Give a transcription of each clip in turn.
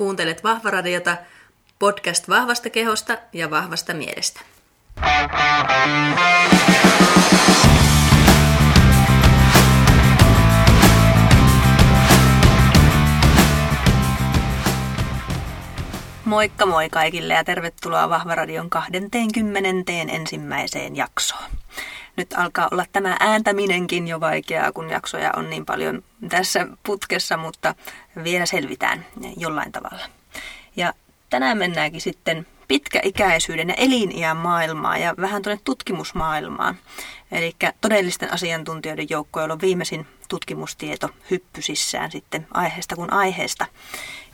Kuuntelet Vahvaradiota, podcast vahvasta kehosta ja vahvasta mielestä. Moikka moi kaikille ja tervetuloa Vahvaradion 20. ensimmäiseen jaksoon. Nyt alkaa olla tämä ääntäminenkin jo vaikeaa, kun jaksoja on niin paljon tässä putkessa, mutta vielä selvitään jollain tavalla. Ja tänään mennäänkin sitten pitkäikäisyyden ja eliniän maailmaan ja vähän tuonne tutkimusmaailmaan. Eli todellisten asiantuntijoiden joukko, joilla on viimeisin tutkimustieto hyppysissään sitten aiheesta kuin aiheesta.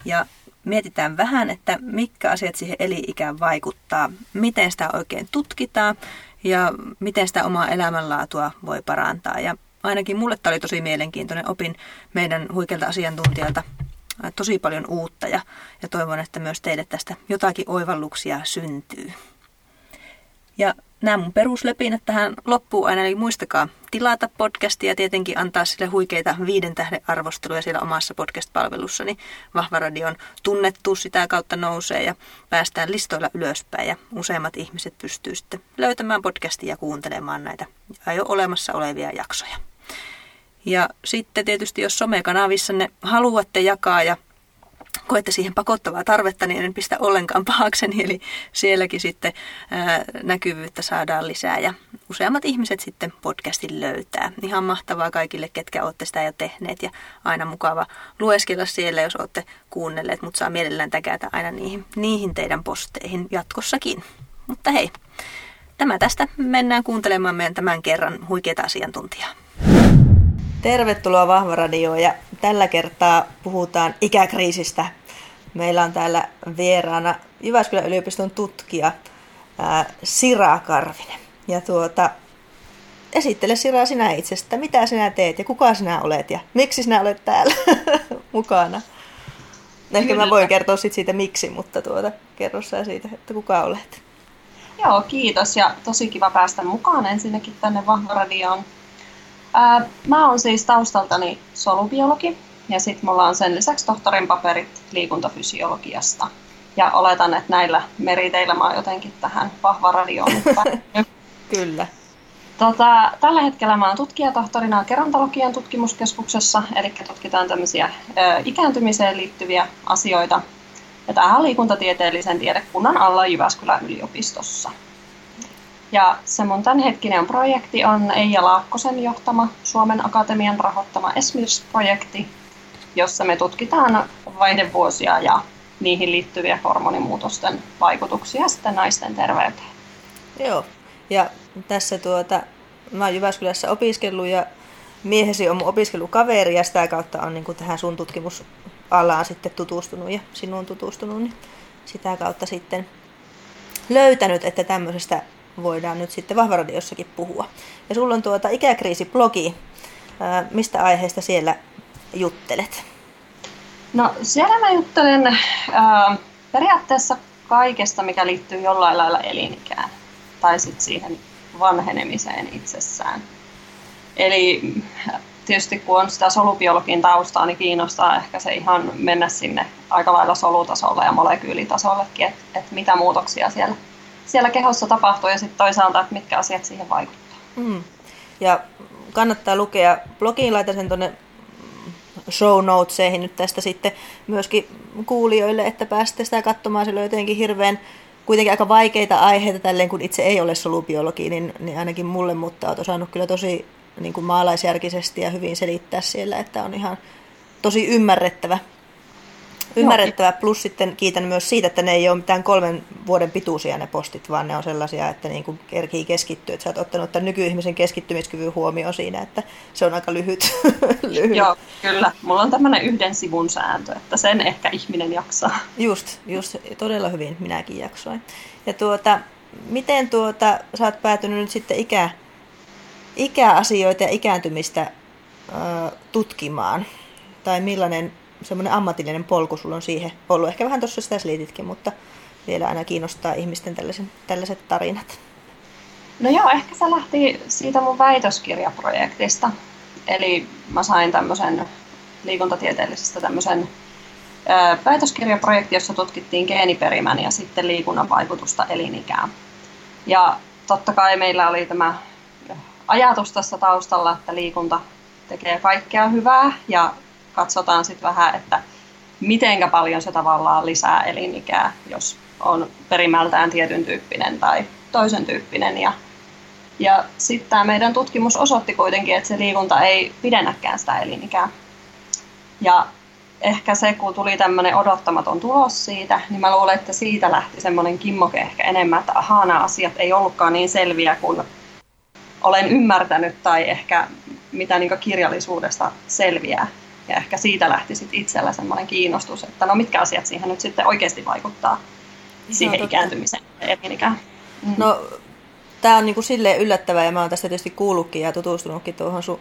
Ja mietitään vähän, että mitkä asiat siihen eli-ikään vaikuttaa, miten sitä oikein tutkitaan ja miten sitä omaa elämänlaatua voi parantaa. Ja ainakin mulle tämä oli tosi mielenkiintoinen. Opin meidän huikealta asiantuntijalta tosi paljon uutta ja, ja toivon, että myös teille tästä jotakin oivalluksia syntyy. Ja nämä mun peruslepinät tähän loppuun aina, eli muistakaa tilata podcastia ja tietenkin antaa sille huikeita viiden tähden arvosteluja siellä omassa podcast-palvelussani. Niin Vahva radion tunnettuus sitä kautta nousee ja päästään listoilla ylöspäin ja useimmat ihmiset pystyy sitten löytämään podcastia ja kuuntelemaan näitä jo olemassa olevia jaksoja. Ja sitten tietysti, jos somekanavissanne haluatte jakaa ja koette siihen pakottavaa tarvetta, niin en pistä ollenkaan pahakseni. Eli sielläkin sitten näkyvyyttä saadaan lisää ja useammat ihmiset sitten podcastin löytää. Ihan mahtavaa kaikille, ketkä olette sitä jo tehneet ja aina mukava lueskella siellä, jos olette kuunnelleet, mutta saa mielellään täkätä aina niihin, niihin teidän posteihin jatkossakin. Mutta hei, tämä tästä mennään kuuntelemaan meidän tämän kerran huikeita asiantuntijaa. Tervetuloa Vahva Radioon ja tällä kertaa puhutaan ikäkriisistä. Meillä on täällä vieraana Jyväskylän yliopiston tutkija ää, Sira Karvinen. Ja tuota, esittele Sira sinä itsestä, mitä sinä teet ja kuka sinä olet ja miksi sinä olet täällä mukana. Ehkä Kyllä. mä voin kertoa sit siitä miksi, mutta tuota, kerro sä siitä, että kuka olet. Joo, kiitos ja tosi kiva päästä mukaan ensinnäkin tänne Vahva Radioon. Ää, mä oon siis taustaltani solubiologi ja sitten mulla on sen lisäksi tohtorin paperit liikuntafysiologiasta. Ja oletan, että näillä meriteillä mä oon jotenkin tähän vahva radioon Kyllä. Tota, tällä hetkellä mä oon tutkijatohtorina gerontologian tutkimuskeskuksessa, eli tutkitaan tämmöisiä ö, ikääntymiseen liittyviä asioita. Ja tämähän on liikuntatieteellisen tiedekunnan alla Jyväskylän yliopistossa. Ja se mun tämänhetkinen projekti on Eija Laakkosen johtama Suomen Akatemian rahoittama ESMIRS-projekti, jossa me tutkitaan vaihdevuosia ja niihin liittyviä hormonimuutosten vaikutuksia sitten naisten terveyteen. Joo, ja tässä tuota, mä oon Jyväskylässä opiskellut ja miehesi on mun opiskelukaveri ja sitä kautta on niin kuin tähän sun tutkimusalaan sitten tutustunut ja sinuun tutustunut, niin sitä kautta sitten löytänyt, että tämmöisestä voidaan nyt sitten Vahvaradiossakin puhua. Ja sulla on tuota ikäkriisi-blogi. Mistä aiheesta siellä juttelet? No siellä mä juttelen äh, periaatteessa kaikesta, mikä liittyy jollain lailla elinikään tai sitten siihen vanhenemiseen itsessään. Eli tietysti kun on sitä solubiologin taustaa, niin kiinnostaa ehkä se ihan mennä sinne aika lailla solutasolla ja molekyylitasollekin, että et mitä muutoksia siellä siellä kehossa tapahtuu ja sitten toisaalta, että mitkä asiat siihen vaikuttavat. Mm. Ja kannattaa lukea, blogiin laitan sen tuonne show notesihin nyt tästä sitten myöskin kuulijoille, että pääsette sitä katsomaan. Se on jotenkin hirveän kuitenkin aika vaikeita aiheita tälleen, kun itse ei ole solubiologi, niin, niin ainakin mulle, mutta olet osannut kyllä tosi niin kuin maalaisjärkisesti ja hyvin selittää siellä, että on ihan tosi ymmärrettävä Ymmärrettävä. Plus sitten kiitän myös siitä, että ne ei ole mitään kolmen vuoden pituisia ne postit, vaan ne on sellaisia, että niin kuin kerkii keskittyä. Että sä oot ottanut tämän nykyihmisen keskittymiskyvyn huomioon siinä, että se on aika lyhyt. lyhyt. Joo, kyllä. Mulla on tämmöinen yhden sivun sääntö, että sen ehkä ihminen jaksaa. Just, just todella hyvin minäkin jaksoin. Ja tuota, miten tuota, sä oot päätynyt nyt sitten ikä, ikäasioita ja ikääntymistä ö, tutkimaan? Tai millainen semmoinen ammatillinen polku sulla on siihen ollut. Ehkä vähän tuossa sitä seliititkin, mutta vielä aina kiinnostaa ihmisten tällaisen, tällaiset tarinat. No joo, ehkä se lähti siitä mun väitöskirjaprojektista. Eli mä sain tämmöisen liikuntatieteellisestä tämmöisen väitöskirjaprojekti, jossa tutkittiin geeniperimän ja sitten liikunnan vaikutusta elinikään. Ja totta kai meillä oli tämä ajatus tässä taustalla, että liikunta tekee kaikkea hyvää ja katsotaan sitten vähän, että mitenkä paljon se tavallaan lisää elinikää, jos on perimältään tietyn tyyppinen tai toisen tyyppinen. Ja, ja sitten tämä meidän tutkimus osoitti kuitenkin, että se liikunta ei pidennäkään sitä elinikää. Ja ehkä se, kun tuli tämmöinen odottamaton tulos siitä, niin mä luulen, että siitä lähti semmoinen kimmoke ehkä enemmän, että ahaa, nämä asiat ei ollutkaan niin selviä kuin olen ymmärtänyt tai ehkä mitä niin kirjallisuudesta selviää. Ja ehkä siitä lähti sit itsellä semmoinen kiinnostus, että no mitkä asiat siihen nyt sitten oikeasti vaikuttaa siihen ikääntymiseen elinikään. Mm. No, tämä on niin kuin silleen yllättävää ja mä oon tästä tietysti kuullutkin ja tutustunutkin tuohon su-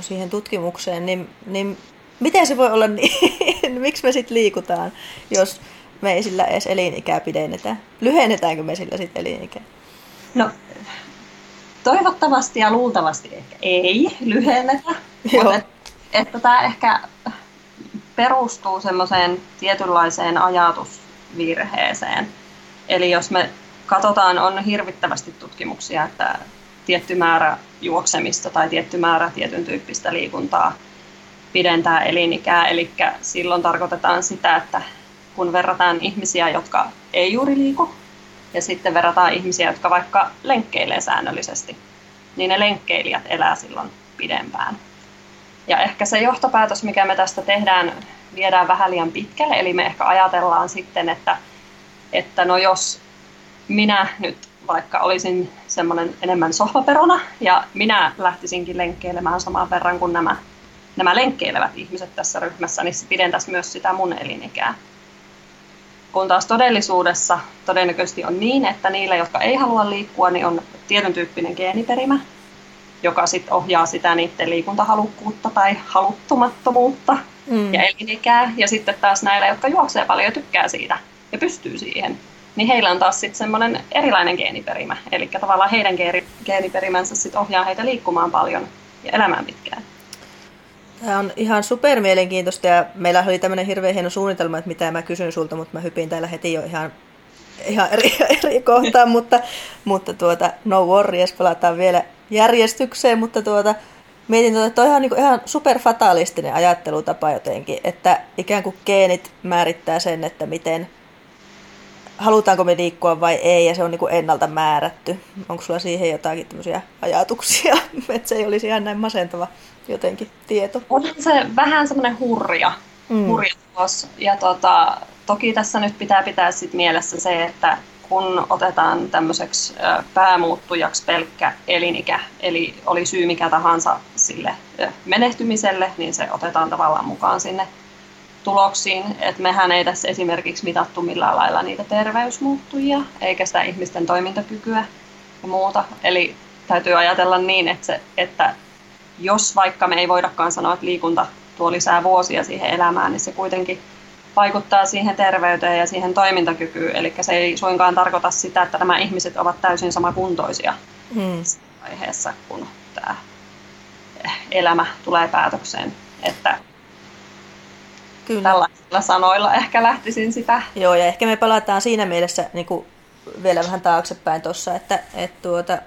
siihen tutkimukseen, niin, niin miten se voi olla niin? Miksi me sitten liikutaan, jos me ei sillä edes elinikää pidennetä? Lyhennetäänkö me sillä sitten elinikää? No, toivottavasti ja luultavasti ehkä ei lyhennetä, mutta että, tämä ehkä perustuu semmoiseen tietynlaiseen ajatusvirheeseen. Eli jos me katsotaan, on hirvittävästi tutkimuksia, että tietty määrä juoksemista tai tietty määrä tietyn tyyppistä liikuntaa pidentää elinikää. Eli silloin tarkoitetaan sitä, että kun verrataan ihmisiä, jotka ei juuri liiku, ja sitten verrataan ihmisiä, jotka vaikka lenkkeilee säännöllisesti, niin ne lenkkeilijät elää silloin pidempään. Ja ehkä se johtopäätös, mikä me tästä tehdään, viedään vähän liian pitkälle, eli me ehkä ajatellaan sitten, että, että no jos minä nyt vaikka olisin semmoinen enemmän sohvaperona ja minä lähtisinkin lenkkeilemään samaan verran kuin nämä nämä lenkkeilevät ihmiset tässä ryhmässä, niin se pidentäisi myös sitä mun elinikää. Kun taas todellisuudessa todennäköisesti on niin, että niillä, jotka ei halua liikkua, niin on tietyn tyyppinen geeniperimä, joka sitten ohjaa sitä niiden liikuntahalukkuutta tai haluttumattomuutta mm. ja elinikää. Ja sitten taas näillä, jotka juoksee paljon ja tykkää siitä ja pystyy siihen, niin heillä on taas sitten semmoinen erilainen geeniperimä. Eli tavallaan heidän geeniperimänsä sitten ohjaa heitä liikkumaan paljon ja elämään pitkään. Tämä on ihan super mielenkiintoista ja meillä oli tämmöinen hirveän hieno suunnitelma, että mitä mä kysyn sulta, mutta mä hypin täällä heti jo ihan, ihan eri, eri kohtaan, mutta, mutta tuota, no worries, palataan vielä järjestykseen, mutta tuota, mietin, tuota, että toi on niin ihan super fatalistinen ajattelutapa jotenkin, että ikään kuin geenit määrittää sen, että miten halutaanko me liikkua vai ei, ja se on niin kuin ennalta määrätty. Onko sulla siihen jotakin tämmöisiä ajatuksia, että se ei olisi ihan näin masentava jotenkin tieto? On se vähän semmoinen hurja, mm. hurja tulos. Ja tota, toki tässä nyt pitää pitää sit mielessä se, että kun otetaan tämmöiseksi päämuuttujaksi pelkkä elinikä, eli oli syy mikä tahansa sille menehtymiselle, niin se otetaan tavallaan mukaan sinne tuloksiin. Et mehän ei tässä esimerkiksi mitattu millään lailla niitä terveysmuuttujia, eikä sitä ihmisten toimintakykyä ja muuta. Eli täytyy ajatella niin, että, se, että jos vaikka me ei voidakaan sanoa, että liikunta tuo lisää vuosia siihen elämään, niin se kuitenkin vaikuttaa siihen terveyteen ja siihen toimintakykyyn. Eli se ei suinkaan tarkoita sitä, että nämä ihmiset ovat täysin samakuntoisia hmm. vaiheessa, kun tämä elämä tulee päätökseen. Että Kyllä. Tällaisilla sanoilla ehkä lähtisin sitä. Joo, ja ehkä me palataan siinä mielessä niin kuin vielä vähän taaksepäin tuossa, että, että tuota,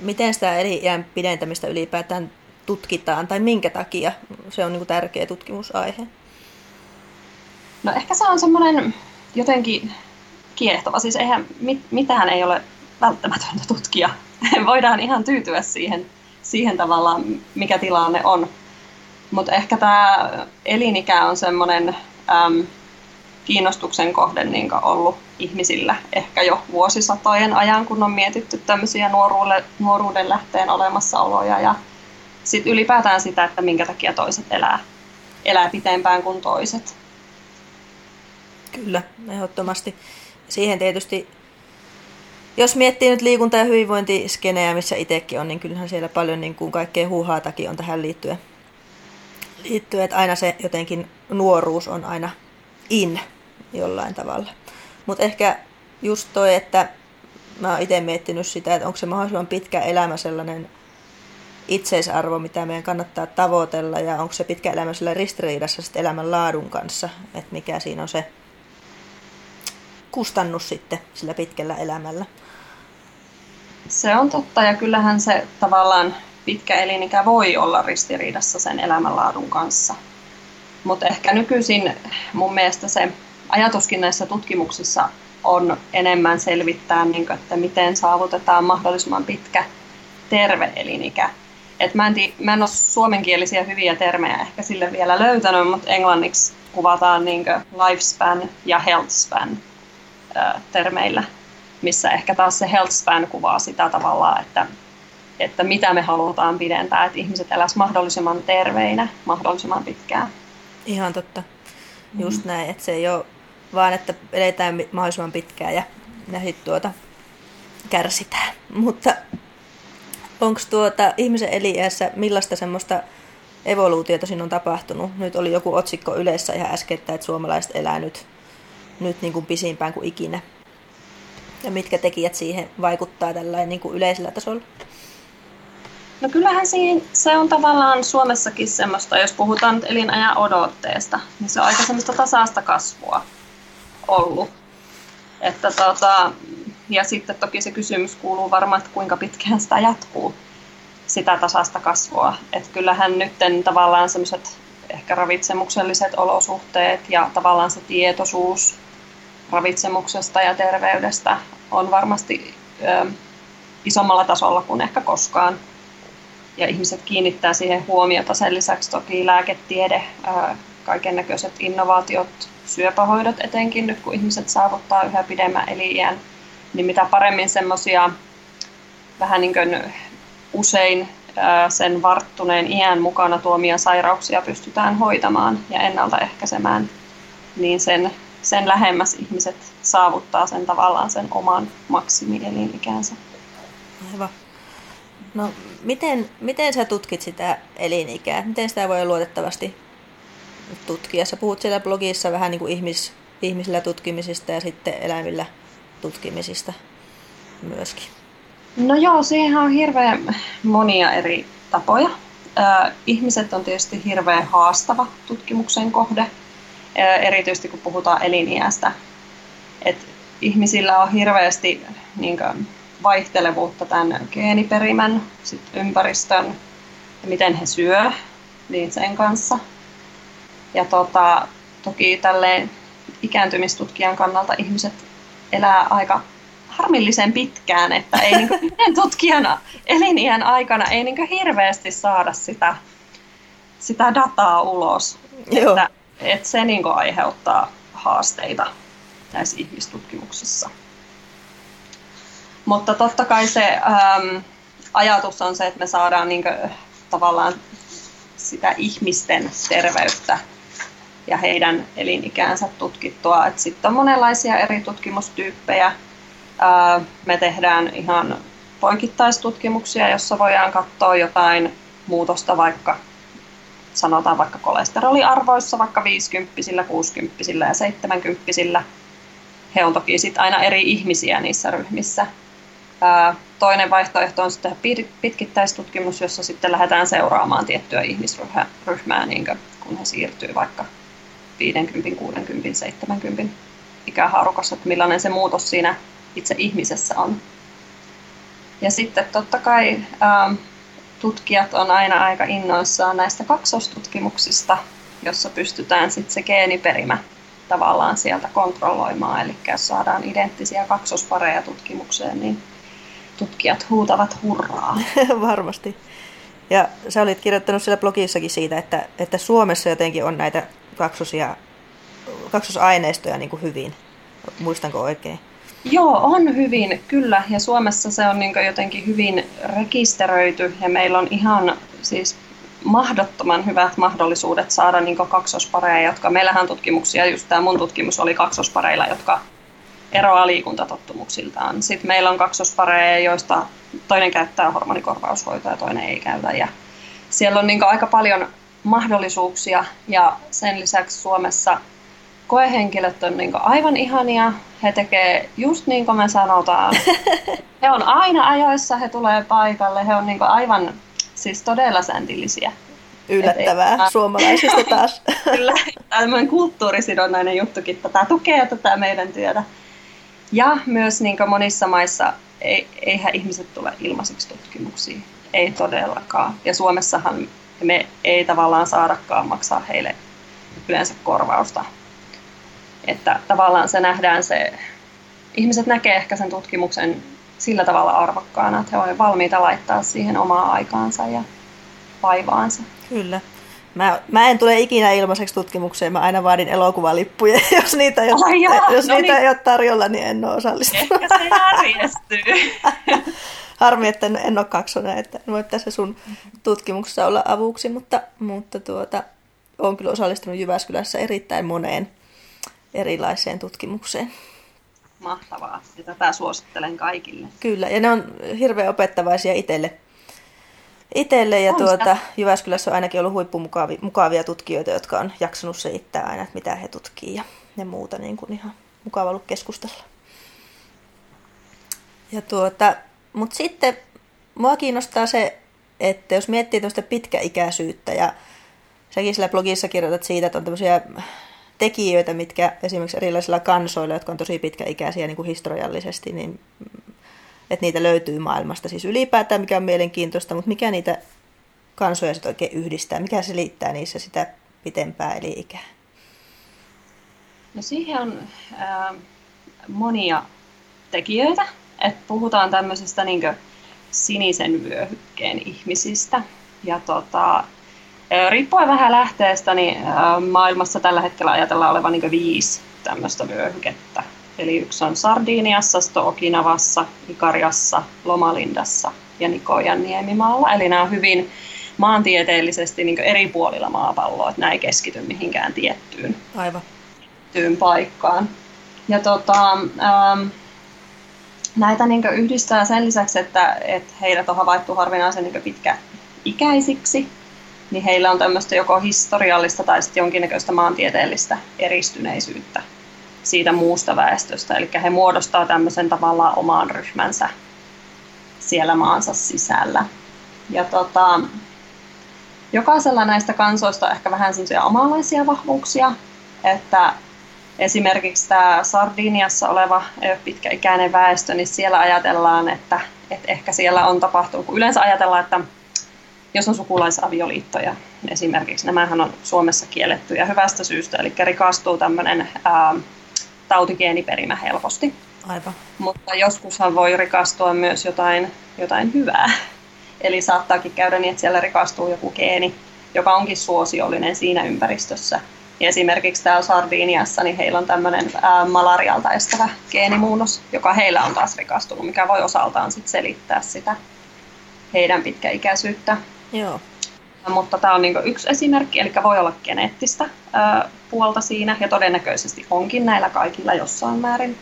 miten sitä eri iän pidentämistä ylipäätään tutkitaan, tai minkä takia se on niin kuin tärkeä tutkimusaihe? No ehkä se on semmoinen jotenkin kiehtova. Siis eihän, mit, mitään ei ole välttämätöntä tutkia. Voidaan ihan tyytyä siihen, siihen tavallaan, mikä tilanne on. Mutta ehkä tämä elinikä on semmoinen äm, kiinnostuksen kohde niin ollut ihmisillä ehkä jo vuosisatojen ajan, kun on mietitty tämmöisiä nuoruuden, nuoruuden lähteen olemassaoloja ja sitten ylipäätään sitä, että minkä takia toiset elää, elää pitempään kuin toiset. Kyllä, ehdottomasti. Siihen tietysti, jos miettii nyt liikunta- ja hyvinvointiskenejä, missä itsekin on, niin kyllähän siellä paljon niin kuin kaikkea huuhaatakin on tähän liittyen. liittyen. Että aina se jotenkin nuoruus on aina in jollain tavalla. Mutta ehkä just toi, että mä oon itse miettinyt sitä, että onko se mahdollisimman pitkä elämä sellainen itseisarvo, mitä meidän kannattaa tavoitella ja onko se pitkä elämä sillä ristiriidassa sitten elämän laadun kanssa, että mikä siinä on se kustannus sitten sillä pitkällä elämällä. Se on totta ja kyllähän se tavallaan pitkä elinikä voi olla ristiriidassa sen elämänlaadun kanssa. Mutta ehkä nykyisin mun mielestä se ajatuskin näissä tutkimuksissa on enemmän selvittää, niin kuin, että miten saavutetaan mahdollisimman pitkä terve elinikä. Et mä, en tii, mä en ole suomenkielisiä hyviä termejä ehkä sille vielä löytänyt, mutta englanniksi kuvataan niin lifespan ja healthspan termeillä, missä ehkä taas se healthspan kuvaa sitä tavallaan, että, että mitä me halutaan pidentää, että ihmiset eläisivät mahdollisimman terveinä mahdollisimman pitkään. Ihan totta. Just mm. näin, että se ei ole vaan, että eletään mahdollisimman pitkään ja, ja sitten tuota, kärsitään. Mutta onko tuota ihmisen eliässä millaista semmoista evoluutiota siinä on tapahtunut? Nyt oli joku otsikko yleensä ihan äsken, että suomalaiset elää nyt, nyt niin kuin pisimpään kuin ikinä. Ja mitkä tekijät siihen vaikuttaa tällä niin kuin yleisellä tasolla? No kyllähän siinä, se on tavallaan Suomessakin semmoista, jos puhutaan nyt elinajan odotteesta, niin se on aika semmoista tasaista kasvua ollut. Että tota, ja sitten toki se kysymys kuuluu varmaan, että kuinka pitkään sitä jatkuu, sitä tasasta kasvua. Että kyllähän nyt tavallaan semmoiset ehkä ravitsemukselliset olosuhteet ja tavallaan se tietoisuus ravitsemuksesta ja terveydestä on varmasti ö, isommalla tasolla kuin ehkä koskaan. Ja ihmiset kiinnittää siihen huomiota. Sen lisäksi toki lääketiede, kaiken näköiset innovaatiot, syöpähoidot etenkin nyt, kun ihmiset saavuttaa yhä pidemmän eliniän, niin mitä paremmin semmoisia vähän niin kuin usein sen varttuneen iän mukana tuomia sairauksia pystytään hoitamaan ja ennaltaehkäisemään, niin sen, sen lähemmäs ihmiset saavuttaa sen tavallaan sen oman maksimielinikänsä. Aivan. No, miten, miten sä tutkit sitä elinikää? Miten sitä voi luotettavasti tutkia? Sä puhut siellä blogissa vähän niin kuin ihmis, ihmisillä tutkimisista ja sitten eläimillä tutkimisista myöskin. No joo, siihen on hirveän monia eri tapoja. Ihmiset on tietysti hirveän haastava tutkimuksen kohde, erityisesti kun puhutaan eliniästä. Et ihmisillä on hirveästi niin kuin, vaihtelevuutta tämän geeniperimän, sit ympäristön ja miten he syö, niin sen kanssa. Ja tota, toki tälleen ikääntymistutkijan kannalta ihmiset elää aika harmillisen pitkään, että ei niin kuin, tutkijana eliniän aikana ei niin hirveästi saada sitä, sitä dataa ulos. Joo. Että, että se niin aiheuttaa haasteita näissä ihmistutkimuksissa. Mutta totta kai se äm, ajatus on se, että me saadaan niin kuin, tavallaan sitä ihmisten terveyttä ja heidän elinikäänsä tutkittua. Sitten on monenlaisia eri tutkimustyyppejä. Me tehdään ihan poikittaistutkimuksia, jossa voidaan katsoa jotain muutosta vaikka sanotaan vaikka kolesteroliarvoissa, vaikka 50 60 ja 70 He on toki sit aina eri ihmisiä niissä ryhmissä. Toinen vaihtoehto on sitten pitkittäistutkimus, jossa sitten lähdetään seuraamaan tiettyä ihmisryhmää, niin kun he siirtyy vaikka 50, 60, 70 ikähaarukassa, että millainen se muutos siinä itse ihmisessä on. Ja sitten totta kai tutkijat on aina aika innoissaan näistä kaksostutkimuksista, jossa pystytään sitten se geeniperimä tavallaan sieltä kontrolloimaan. Eli jos saadaan identtisiä kaksospareja tutkimukseen, niin tutkijat huutavat hurraa. Varmasti. Ja sä olit kirjoittanut siellä blogissakin siitä, että, että Suomessa jotenkin on näitä kaksosia, kaksosaineistoja niin kuin hyvin. Muistanko oikein? Joo, on hyvin, kyllä. Ja Suomessa se on niin jotenkin hyvin rekisteröity ja meillä on ihan siis mahdottoman hyvät mahdollisuudet saada niin kaksospareja, jotka meillähän tutkimuksia, just tämä mun tutkimus oli kaksospareilla, jotka eroaa liikuntatottumuksiltaan. Sitten meillä on kaksospareja, joista toinen käyttää hormonikorvaushoitoa ja toinen ei käytä. Ja siellä on niin aika paljon mahdollisuuksia ja sen lisäksi Suomessa koehenkilöt on niin aivan ihania. He tekee just niin kuin me sanotaan. He on aina ajoissa, he tulee paikalle, he on niin aivan siis todella säntillisiä. Yllättävää Et, suomalaisista taas. Kyllä, tämmöinen kulttuurisidonnainen juttukin tätä tukee tätä meidän työtä. Ja myös niin monissa maissa ei, eihän ihmiset tule ilmaiseksi tutkimuksiin. Ei todellakaan. Ja Suomessahan me ei tavallaan saadakaan maksaa heille yleensä korvausta. Että tavallaan se nähdään se, ihmiset näkee ehkä sen tutkimuksen sillä tavalla arvokkaana, että he ovat valmiita laittaa siihen omaa aikaansa ja vaivaansa. Kyllä. Mä, mä en tule ikinä ilmaiseksi tutkimukseen, mä aina vaadin elokuvalippuja. Jos niitä ei, ole, oh, jos no niitä niin. ei ole tarjolla, niin en ole osallistunut. Ehkä se järjestyy. Harmi, että en, en ole kaksonen, että en voi tässä sun tutkimuksessa olla avuksi, mutta, mutta tuota, olen kyllä osallistunut Jyväskylässä erittäin moneen erilaiseen tutkimukseen. Mahtavaa, ja tätä suosittelen kaikille. Kyllä, ja ne on hirveän opettavaisia itselle itselle ja tuota, Jyväskylässä on ainakin ollut huippumukavia mukavia tutkijoita, jotka on jaksanut selittää aina, että mitä he tutkii ja, ja muuta niin kuin ihan mukava ollut keskustella. Ja tuota, mutta sitten mua kiinnostaa se, että jos miettii tuosta pitkäikäisyyttä ja säkin sillä blogissa kirjoitat siitä, että on tämmöisiä tekijöitä, mitkä esimerkiksi erilaisilla kansoilla, jotka on tosi pitkäikäisiä niin kuin historiallisesti, niin että niitä löytyy maailmasta siis ylipäätään, mikä on mielenkiintoista, mutta mikä niitä kansoja sitten oikein yhdistää, mikä se liittää niissä sitä pitempää eli ikää? No siihen on äh, monia tekijöitä, että puhutaan tämmöisestä niin sinisen vyöhykkeen ihmisistä. Ja tota, riippuen vähän lähteestä, niin maailmassa tällä hetkellä ajatellaan olevan niin viisi tämmöistä vyöhykettä. Eli yksi on Sardiniassa, Okinavassa, Ikariassa, Lomalindassa ja Nikojan niemimaalla. Eli nämä on hyvin maantieteellisesti niin eri puolilla maapalloa, että nämä ei keskity mihinkään tiettyyn, Aivan. tiettyyn paikkaan. Ja tota, ähm, näitä niin yhdistää sen lisäksi, että, että heidät on havaittu harvinaisen niin pitkäikäisiksi, niin heillä on tämmöistä joko historiallista tai sitten jonkinnäköistä maantieteellistä eristyneisyyttä siitä muusta väestöstä. Eli he muodostaa tämmöisen tavallaan omaan ryhmänsä siellä maansa sisällä. Ja tota, jokaisella näistä kansoista on ehkä vähän semmoisia omanlaisia vahvuuksia, että esimerkiksi tämä Sardiniassa oleva pitkäikäinen väestö, niin siellä ajatellaan, että, että ehkä siellä on tapahtunut, kun yleensä ajatellaan, että jos on sukulaisavioliittoja esimerkiksi, nämähän on Suomessa kielletty ja hyvästä syystä, eli rikastuu tämmöinen ää, tautigeeniperimä helposti. Aivan. Mutta joskushan voi rikastua myös jotain, jotain hyvää. Eli saattaakin käydä niin, että siellä rikastuu joku geeni, joka onkin suosiollinen siinä ympäristössä. Ja esimerkiksi täällä Sardiniassa, niin heillä on tämmöinen ää, malarialta estävä geenimuunnos, joka heillä on taas rikastunut, mikä voi osaltaan sit selittää sitä heidän pitkäikäisyyttä. Joo. Mutta tämä on niin yksi esimerkki, eli voi olla geneettistä ää, puolta siinä, ja todennäköisesti onkin näillä kaikilla jossain määrin.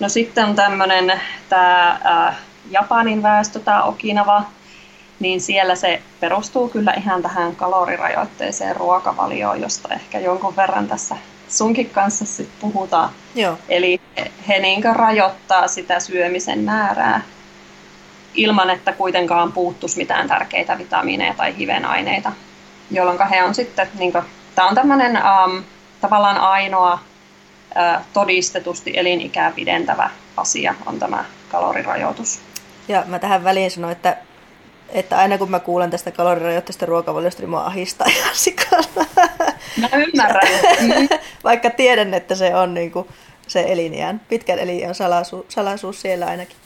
No sitten on tämmöinen tämä Japanin väestö, tämä Okinawa, niin siellä se perustuu kyllä ihan tähän kalorirajoitteiseen ruokavalioon, josta ehkä jonkun verran tässä sunkin kanssa sit puhutaan. Joo. Eli he, he niin rajoittaa sitä syömisen määrää ilman, että kuitenkaan puuttuisi mitään tärkeitä vitamiineja tai hivenaineita, jolloin he on sitten, niin tämä on tämmöinen um, tavallaan ainoa uh, todistetusti elinikää pidentävä asia on tämä kalorirajoitus. Ja mä tähän väliin sanoin, että, että aina kun mä kuulen tästä kalorirajoitteista ruokavaliosta, niin mua ahistaa ihan sikana. Mä ymmärrän. Vaikka tiedän, että se on niin kuin se eliniän, pitkän eliniän salaisuus, salaisuus siellä ainakin.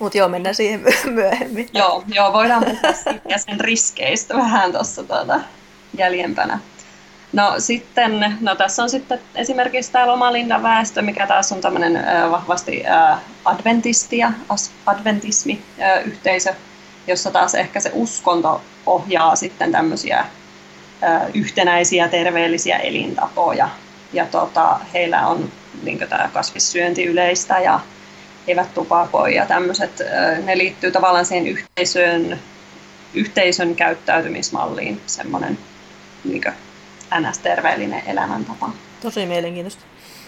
Mutta joo, mennään siihen myöhemmin. Joo, joo voidaan puhua sen riskeistä vähän tuossa tuota jäljempänä. No sitten, no tässä on sitten esimerkiksi tämä Lomalinnan väestö, mikä taas on tämmöinen vahvasti adventistia, adventismi-yhteisö, jossa taas ehkä se uskonto ohjaa sitten tämmöisiä yhtenäisiä terveellisiä elintapoja. Ja tota, heillä on niin tämä kasvissyönti yleistä ja eivät tupakoi ja tämmöiset, ne liittyy tavallaan siihen yhteisön, yhteisön käyttäytymismalliin, semmoinen niin NS-terveellinen elämäntapa. Tosi mielenkiintoista.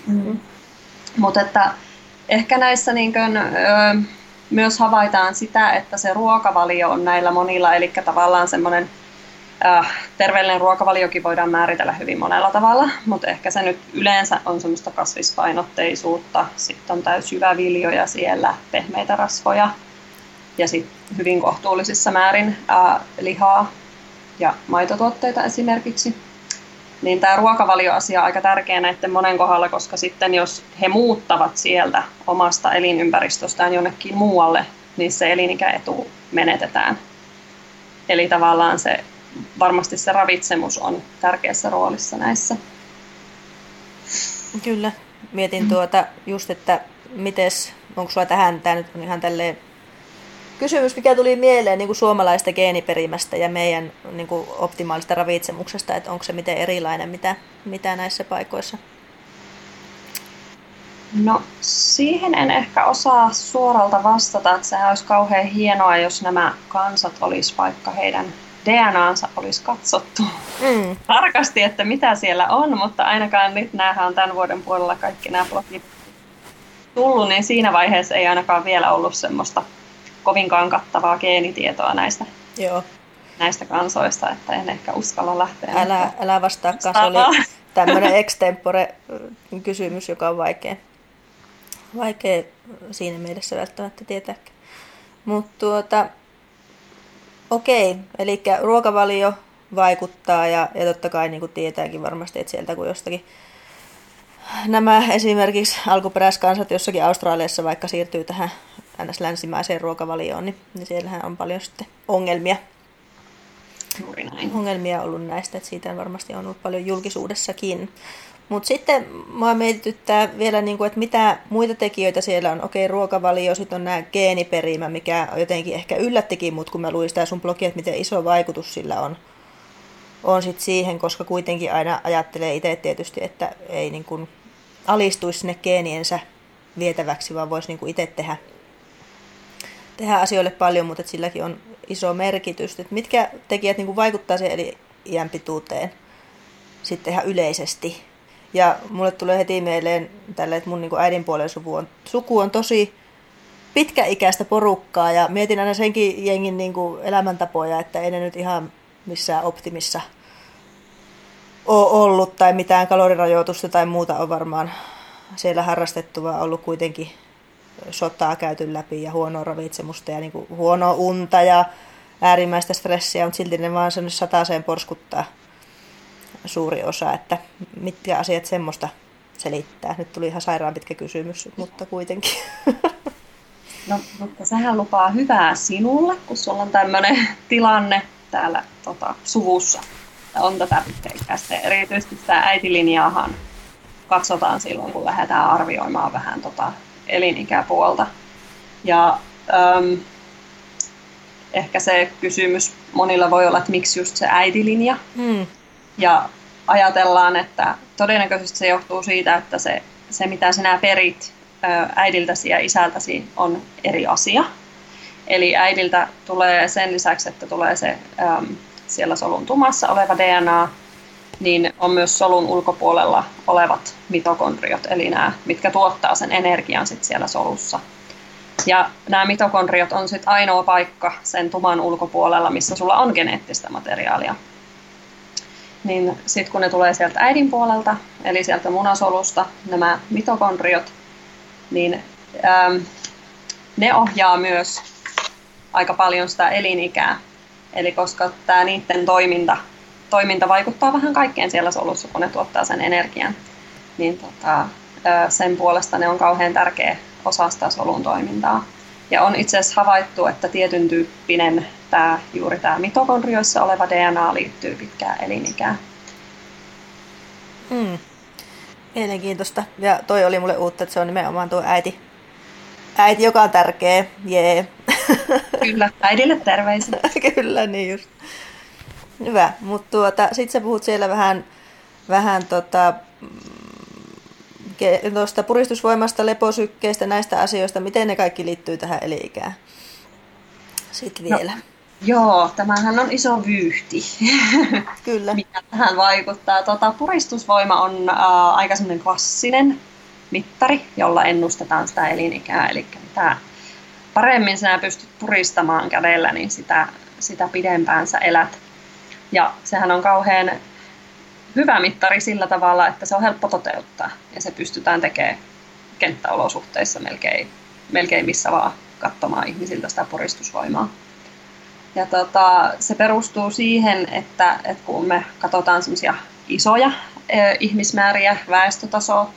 Mm-hmm. Mutta että ehkä näissä niin kuin, myös havaitaan sitä, että se ruokavalio on näillä monilla, eli tavallaan semmoinen äh, terveellinen ruokavaliokin voidaan määritellä hyvin monella tavalla, mutta ehkä se nyt yleensä on semmoista kasvispainotteisuutta, sitten on täysjyväviljoja siellä, pehmeitä rasvoja ja sitten hyvin kohtuullisissa määrin äh, lihaa ja maitotuotteita esimerkiksi. Niin tämä ruokavalioasia on aika tärkeä näiden monen kohdalla, koska sitten jos he muuttavat sieltä omasta elinympäristöstään jonnekin muualle, niin se elinikäetu menetetään. Eli tavallaan se, varmasti se ravitsemus on tärkeässä roolissa näissä. Kyllä. Mietin tuota just, että mites, onko sulla tähän, tämä nyt on ihan tälleen kysymys, mikä tuli mieleen niin kuin suomalaista geeniperimästä ja meidän niin kuin optimaalista ravitsemuksesta, että onko se miten erilainen, mitä, mitä näissä paikoissa? No siihen en ehkä osaa suoralta vastata, että sehän olisi kauhean hienoa, jos nämä kansat olisi vaikka heidän DNAnsa olisi katsottu mm. tarkasti, että mitä siellä on, mutta ainakaan nyt näähän on tämän vuoden puolella kaikki nämä blogit tullut, niin siinä vaiheessa ei ainakaan vielä ollut semmoista kovinkaan kattavaa geenitietoa näistä, Joo. näistä kansoista, että en ehkä uskalla lähteä. Älä, älä vastaa, se oli tämmöinen extempore kysymys, joka on vaikea, vaikea siinä mielessä välttämättä tietääkään. Mutta tuota, okei, eli ruokavalio vaikuttaa ja, ja totta kai niin kuin tietääkin varmasti, että sieltä kun jostakin nämä esimerkiksi alkuperäiskansat jossakin Australiassa vaikka siirtyy tähän ns. länsimaiseen ruokavalioon, niin, niin siellähän on paljon sitten ongelmia. Juuri näin. Ongelmia ollut näistä, että siitä varmasti on ollut paljon julkisuudessakin. Mutta sitten mua mietityttää vielä, niin kuin, että mitä muita tekijöitä siellä on. Okei, ruokavalio, sitten on nämä geeniperimä, mikä jotenkin ehkä yllättikin mut, kun mä luin sitä sun blogia, että miten iso vaikutus sillä on, on sit siihen, koska kuitenkin aina ajattelee itse tietysti, että ei niin kuin alistuisi sinne geeniensä vietäväksi, vaan voisi niin kuin itse tehdä tehdä asioille paljon, mutta silläkin on iso merkitys. Että mitkä tekijät niin kuin vaikuttaa siihen eli iän pituuteen sitten ihan yleisesti. Ja mulle tulee heti mieleen tälle, että mun niin äidin puolen suku on, suku on tosi pitkäikäistä porukkaa ja mietin aina senkin jengin niin kuin elämäntapoja, että ei ne nyt ihan missään optimissa ole ollut tai mitään kalorirajoitusta tai muuta on varmaan siellä harrastettu, vaan ollut kuitenkin sotaa käyty läpi ja huonoa ravitsemusta ja niin kuin huonoa unta ja äärimmäistä stressiä, mutta silti ne vaan sen sataseen porskuttaa suuri osa, että mitkä asiat semmoista selittää. Nyt tuli ihan sairaan pitkä kysymys, mutta kuitenkin. No, mutta sehän lupaa hyvää sinulle, kun sulla on tämmöinen tilanne täällä tota, suvussa. On tätä pitkäikäistä. Erityisesti tämä äitilinjaahan katsotaan silloin, kun lähdetään arvioimaan vähän tota, elinikäpuolta. Ja äm, ehkä se kysymys monilla voi olla, että miksi just se äitilinja. Mm. Ja ajatellaan, että todennäköisesti se johtuu siitä, että se, se mitä sinä perit äidiltäsi ja isältäsi on eri asia. Eli äidiltä tulee sen lisäksi, että tulee se äm, siellä solun tumassa oleva DNA, niin on myös solun ulkopuolella olevat mitokondriot, eli nämä, mitkä tuottaa sen energian sit siellä solussa. Ja nämä mitokondriot on sitten ainoa paikka sen tuman ulkopuolella, missä sulla on geneettistä materiaalia. Niin sitten kun ne tulee sieltä äidin puolelta, eli sieltä munasolusta, nämä mitokondriot, niin ähm, ne ohjaa myös aika paljon sitä elinikää. Eli koska tämä niiden toiminta toiminta vaikuttaa vähän kaikkeen siellä solussa, kun ne tuottaa sen energian. Niin tota, sen puolesta ne on kauhean tärkeä osa sitä solun toimintaa. Ja on itse asiassa havaittu, että tietyn tyyppinen tämä, juuri tämä mitokondrioissa oleva DNA liittyy pitkään elinikään. Hmm. Mielenkiintoista. Ja toi oli mulle uutta, että se on nimenomaan tuo äiti, äiti joka on tärkeä. Jee. Kyllä, äidille terveisiä. Kyllä, niin just. Hyvä, mutta tuota, sitten sä puhut siellä vähän, vähän tota, tuosta puristusvoimasta, leposykkeistä, näistä asioista. Miten ne kaikki liittyy tähän eliikään? Sitten no, vielä. No, joo, tämähän on iso vyyhti, Kyllä. mikä tähän vaikuttaa. Tota, puristusvoima on äh, aika semmoinen klassinen mittari, jolla ennustetaan sitä elinikää, eli mitä paremmin sinä pystyt puristamaan kädellä, niin sitä, sitä pidempään sä elät. Ja sehän on kauhean hyvä mittari sillä tavalla, että se on helppo toteuttaa ja se pystytään tekemään kenttäolosuhteissa melkein, melkein missä vaan katsomaan ihmisiltä sitä puristusvoimaa. Ja tota, se perustuu siihen, että, että kun me katsotaan semmoisia isoja eh, ihmismääriä, väestötasoa,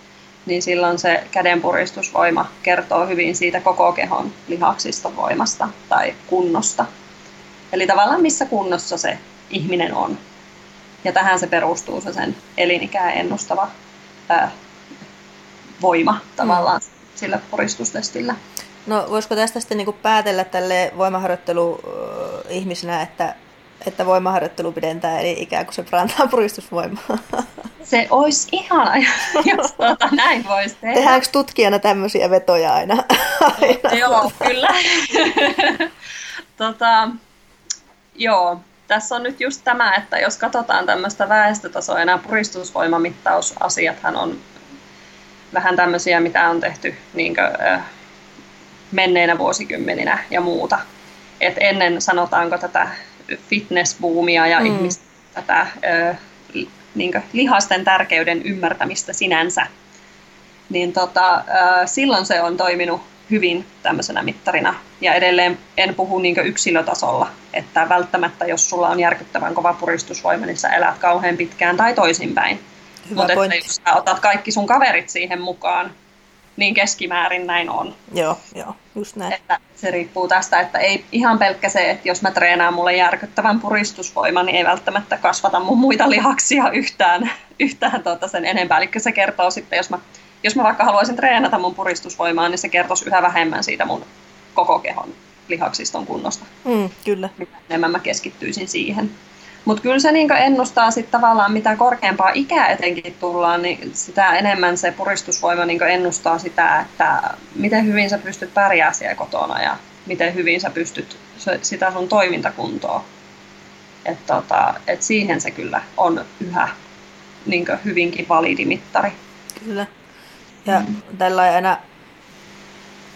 niin silloin se kädenpuristusvoima kertoo hyvin siitä koko kehon lihaksista voimasta tai kunnosta. Eli tavallaan missä kunnossa se ihminen on. Ja tähän se perustuu se sen elinikää ennustava ää, voima tavallaan mm. sillä puristustestillä. No voisiko tästä sitten niin päätellä tälle voimaharjoittelu ihmisenä, että, että voimaharjoittelu pidentää eli ikään kuin se parantaa puristusvoimaa? Se olisi ihana, jos tuota, näin voisi tehdä. Tehdäänkö tutkijana tämmöisiä vetoja aina? aina joo, kyllä. tota, joo, tässä on nyt just tämä, että jos katsotaan tämmöistä väestötasoa, nämä puristusvoimamittausasiathan on vähän tämmöisiä, mitä on tehty niin kuin, äh, menneinä vuosikymmeninä ja muuta. Et ennen sanotaanko tätä fitnessboomia ja mm. ihmistä tätä äh, niin kuin, lihasten tärkeyden ymmärtämistä sinänsä, niin tota, äh, silloin se on toiminut hyvin tämmöisenä mittarina. Ja edelleen en puhu niin yksilötasolla, että välttämättä jos sulla on järkyttävän kova puristusvoima, niin sä elät kauhean pitkään tai toisinpäin. Mutta jos sä otat kaikki sun kaverit siihen mukaan, niin keskimäärin näin on. Joo, joo, just näin. Että se riippuu tästä, että ei ihan pelkkä se, että jos mä treenaan mulle järkyttävän puristusvoiman, niin ei välttämättä kasvata mun muita lihaksia yhtään, yhtään tuota sen enempää. Eli se kertoo sitten, jos mä jos mä vaikka haluaisin treenata mun puristusvoimaa, niin se kertoisi yhä vähemmän siitä mun koko kehon lihaksiston kunnosta. Mm, kyllä. Enemmän mä keskittyisin siihen. Mutta kyllä se niin ennustaa sitten tavallaan, mitä korkeampaa ikää etenkin tullaan, niin sitä enemmän se puristusvoima niin ennustaa sitä, että miten hyvin sä pystyt pärjää siellä kotona ja miten hyvin sä pystyt sitä sun toimintakuntoa. Et tota, et siihen se kyllä on yhä niin hyvinkin validi mittari. Kyllä. Ja mm. tällä aina,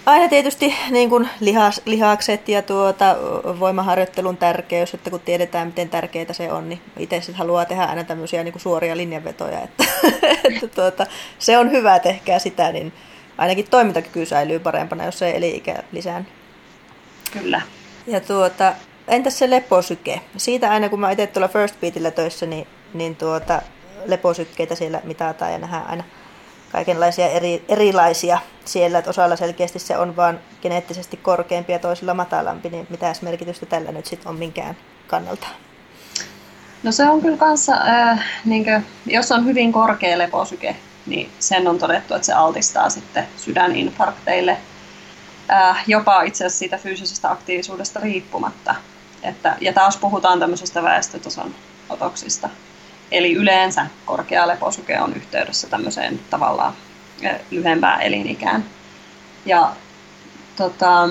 aina tietysti niin kuin lihas, lihakset ja tuota, voimaharjoittelun tärkeys, että kun tiedetään miten tärkeää se on, niin itse sitten haluaa tehdä aina tämmöisiä niin kuin suoria linjanvetoja, että, että tuota, se on hyvä, että sitä, niin ainakin toimintakyky säilyy parempana, jos se eli-ikä lisää. Kyllä. Ja tuota, entäs se leposyke? Siitä aina kun mä itse tuolla First Beatillä töissä, niin, niin tuota, leposykkeitä siellä mitataan ja nähdään aina kaikenlaisia eri, erilaisia siellä, että osalla selkeästi se on vain geneettisesti korkeampi ja toisilla matalampi, niin mitä merkitystä tällä nyt sitten on minkään kannalta? No se on kyllä kanssa, äh, niin kuin, jos on hyvin korkea leposyke, niin sen on todettu, että se altistaa sitten sydäninfarkteille, äh, jopa itse asiassa siitä fyysisestä aktiivisuudesta riippumatta. Että, ja taas puhutaan tämmöisestä väestötason otoksista. Eli yleensä korkea leposuke on yhteydessä tämmöiseen tavallaan lyhempään elinikään. Ja tota,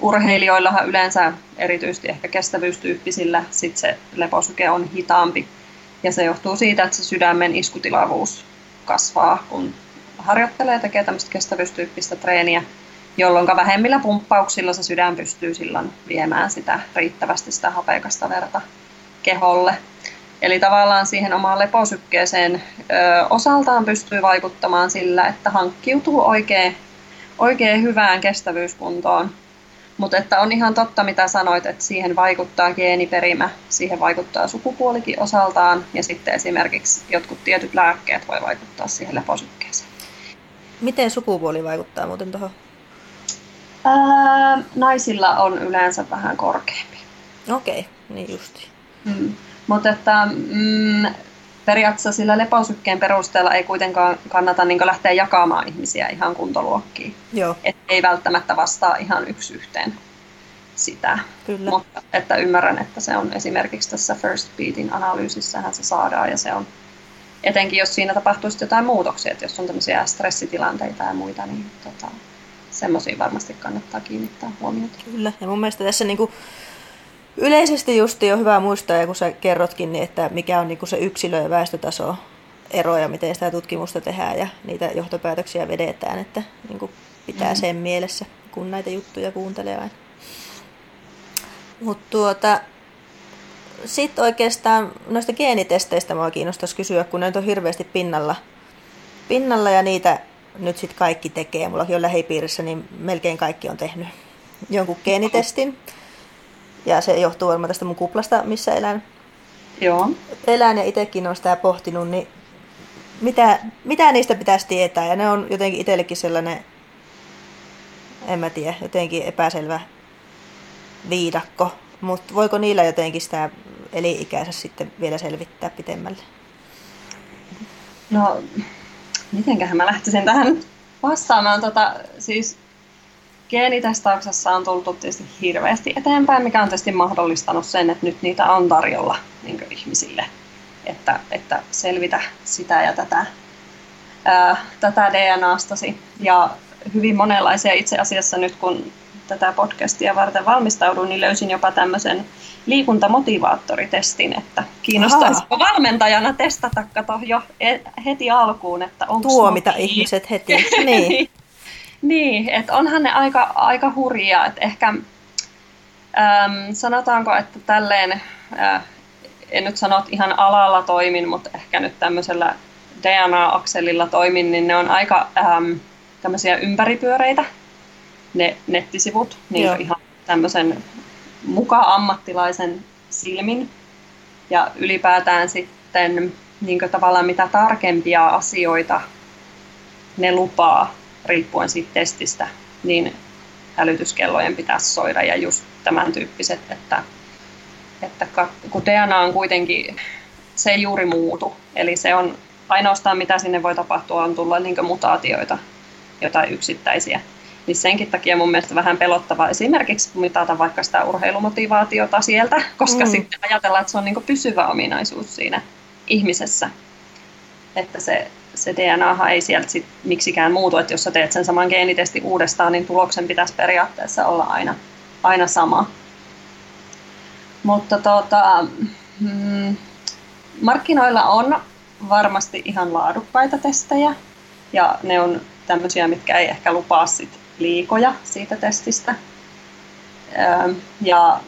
urheilijoillahan yleensä, erityisesti ehkä kestävyystyyppisillä, sit se leposuke on hitaampi. Ja se johtuu siitä, että se sydämen iskutilavuus kasvaa, kun harjoittelee ja tekee tämmöistä kestävyystyyppistä treeniä, jolloin vähemmillä pumppauksilla se sydän pystyy silloin viemään sitä riittävästi sitä hapekasta verta keholle. Eli tavallaan siihen omaan leposykkeeseen ö, osaltaan pystyy vaikuttamaan sillä, että hankkiutuu oikein, oikein hyvään kestävyyskuntoon. Mutta että on ihan totta, mitä sanoit, että siihen vaikuttaa geeniperimä, siihen vaikuttaa sukupuolikin osaltaan ja sitten esimerkiksi jotkut tietyt lääkkeet voi vaikuttaa siihen leposykkeeseen. Miten sukupuoli vaikuttaa muuten tuohon? naisilla on yleensä vähän korkeampi. Okei, okay, niin justi. Mm. Mutta että mm, periaatteessa sillä leposykkeen perusteella ei kuitenkaan kannata niin lähteä jakamaan ihmisiä ihan kuntoluokkiin. Joo. Et ei välttämättä vastaa ihan yksi yhteen sitä. Kyllä. Mutta että ymmärrän, että se on esimerkiksi tässä First Beatin analyysissähän se saadaan ja se on etenkin jos siinä tapahtuisi jotain muutoksia, että jos on tämmöisiä stressitilanteita ja muita, niin tota, semmoisiin varmasti kannattaa kiinnittää huomiota. Kyllä, ja mun mielestä tässä niinku Yleisesti just on hyvä muistaa, ja kun sä kerrotkin, niin että mikä on niin se yksilö- ja väestötaso ero ja miten sitä tutkimusta tehdään ja niitä johtopäätöksiä vedetään, että niin kuin pitää mm. sen mielessä. kun näitä juttuja kuuntelee aina. Mutta tuota, sitten oikeastaan noista geenitesteistä mua kiinnostaisi kysyä, kun ne on hirveästi pinnalla, pinnalla ja niitä nyt sitten kaikki tekee. Mullakin on lähipiirissä, niin melkein kaikki on tehnyt jonkun geenitestin. Ja se johtuu varmaan tästä mun kuplasta, missä elän. Joo. Elän ja itsekin on sitä pohtinut, niin mitä, mitä niistä pitäisi tietää? Ja ne on jotenkin itsellekin sellainen, en mä tiedä, jotenkin epäselvä viidakko. Mutta voiko niillä jotenkin sitä eli-ikänsä sitten vielä selvittää pitemmälle? No, mitenköhän mä lähtisin tähän vastaamaan. Tota, siis geenitestauksessa on tultu tietysti hirveästi eteenpäin, mikä on tietysti mahdollistanut sen, että nyt niitä on tarjolla niin ihmisille, että, että selvitä sitä ja tätä, ää, tätä DNAstasi. Ja hyvin monenlaisia itse asiassa nyt, kun tätä podcastia varten valmistauduin, niin löysin jopa tämmöisen liikuntamotivaattoritestin, että kiinnostaisiko Aha. valmentajana testata kato jo e, heti alkuun, että onko Tuomita motiivi. ihmiset heti. Niin, niin että onhan ne aika, aika hurjia, että ehkä äm, sanotaanko, että tälleen, äh, en nyt sano, että ihan alalla toimin, mutta ehkä nyt tämmöisellä DNA-akselilla toimin, niin ne on aika äm, tämmöisiä ympäripyöreitä, ne nettisivut, niin Joo. ihan tämmöisen muka-ammattilaisen silmin. Ja ylipäätään sitten niin tavallaan mitä tarkempia asioita ne lupaa, riippuen siitä testistä, niin hälytyskellojen pitäisi soida ja just tämän tyyppiset, että, että kun DNA on kuitenkin, se ei juuri muutu, eli se on ainoastaan mitä sinne voi tapahtua on tulla niin mutaatioita, jotain yksittäisiä niin senkin takia mun mielestä vähän pelottavaa esimerkiksi mitata vaikka sitä urheilumotivaatiota sieltä, koska mm. sitten ajatellaan, että se on niin pysyvä ominaisuus siinä ihmisessä. Että se, se DNA ei sieltä sit miksikään muutu, että jos sä teet sen saman geenitesti uudestaan, niin tuloksen pitäisi periaatteessa olla aina, aina sama. Mutta tota, mm, markkinoilla on varmasti ihan laadukkaita testejä, ja ne on tämmöisiä, mitkä ei ehkä lupaa sit liikoja siitä testistä. Ja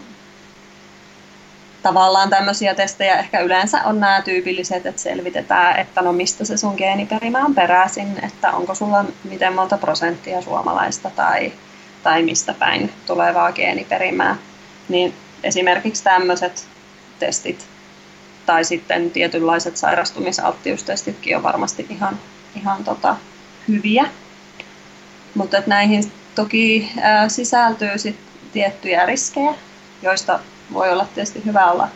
tavallaan tämmöisiä testejä ehkä yleensä on nämä tyypilliset, että selvitetään, että no mistä se sun geeniperimä on peräisin, että onko sulla miten monta prosenttia suomalaista tai, tai mistä päin tulevaa geeniperimää. Niin esimerkiksi tämmöiset testit tai sitten tietynlaiset sairastumisalttiustestitkin on varmasti ihan, ihan tota, hyviä. Mutta näihin toki ää, sisältyy sit tiettyjä riskejä, joista voi olla tietysti hyvä olla,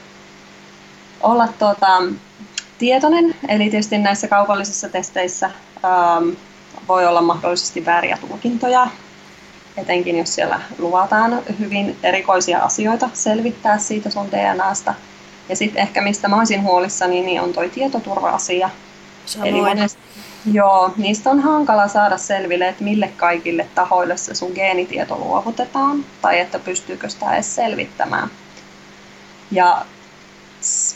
olla tuota, tietoinen. Eli tietysti näissä kaupallisissa testeissä ää, voi olla mahdollisesti vääriä tulkintoja, etenkin jos siellä luvataan hyvin erikoisia asioita selvittää siitä sun DNAsta. Ja sitten ehkä mistä mä olisin huolissani, niin on toi tietoturva-asia. Samoin. Eli monesti Joo, niistä on hankala saada selville, että mille kaikille tahoille se sun geenitieto luovutetaan, tai että pystyykö sitä edes selvittämään. Ja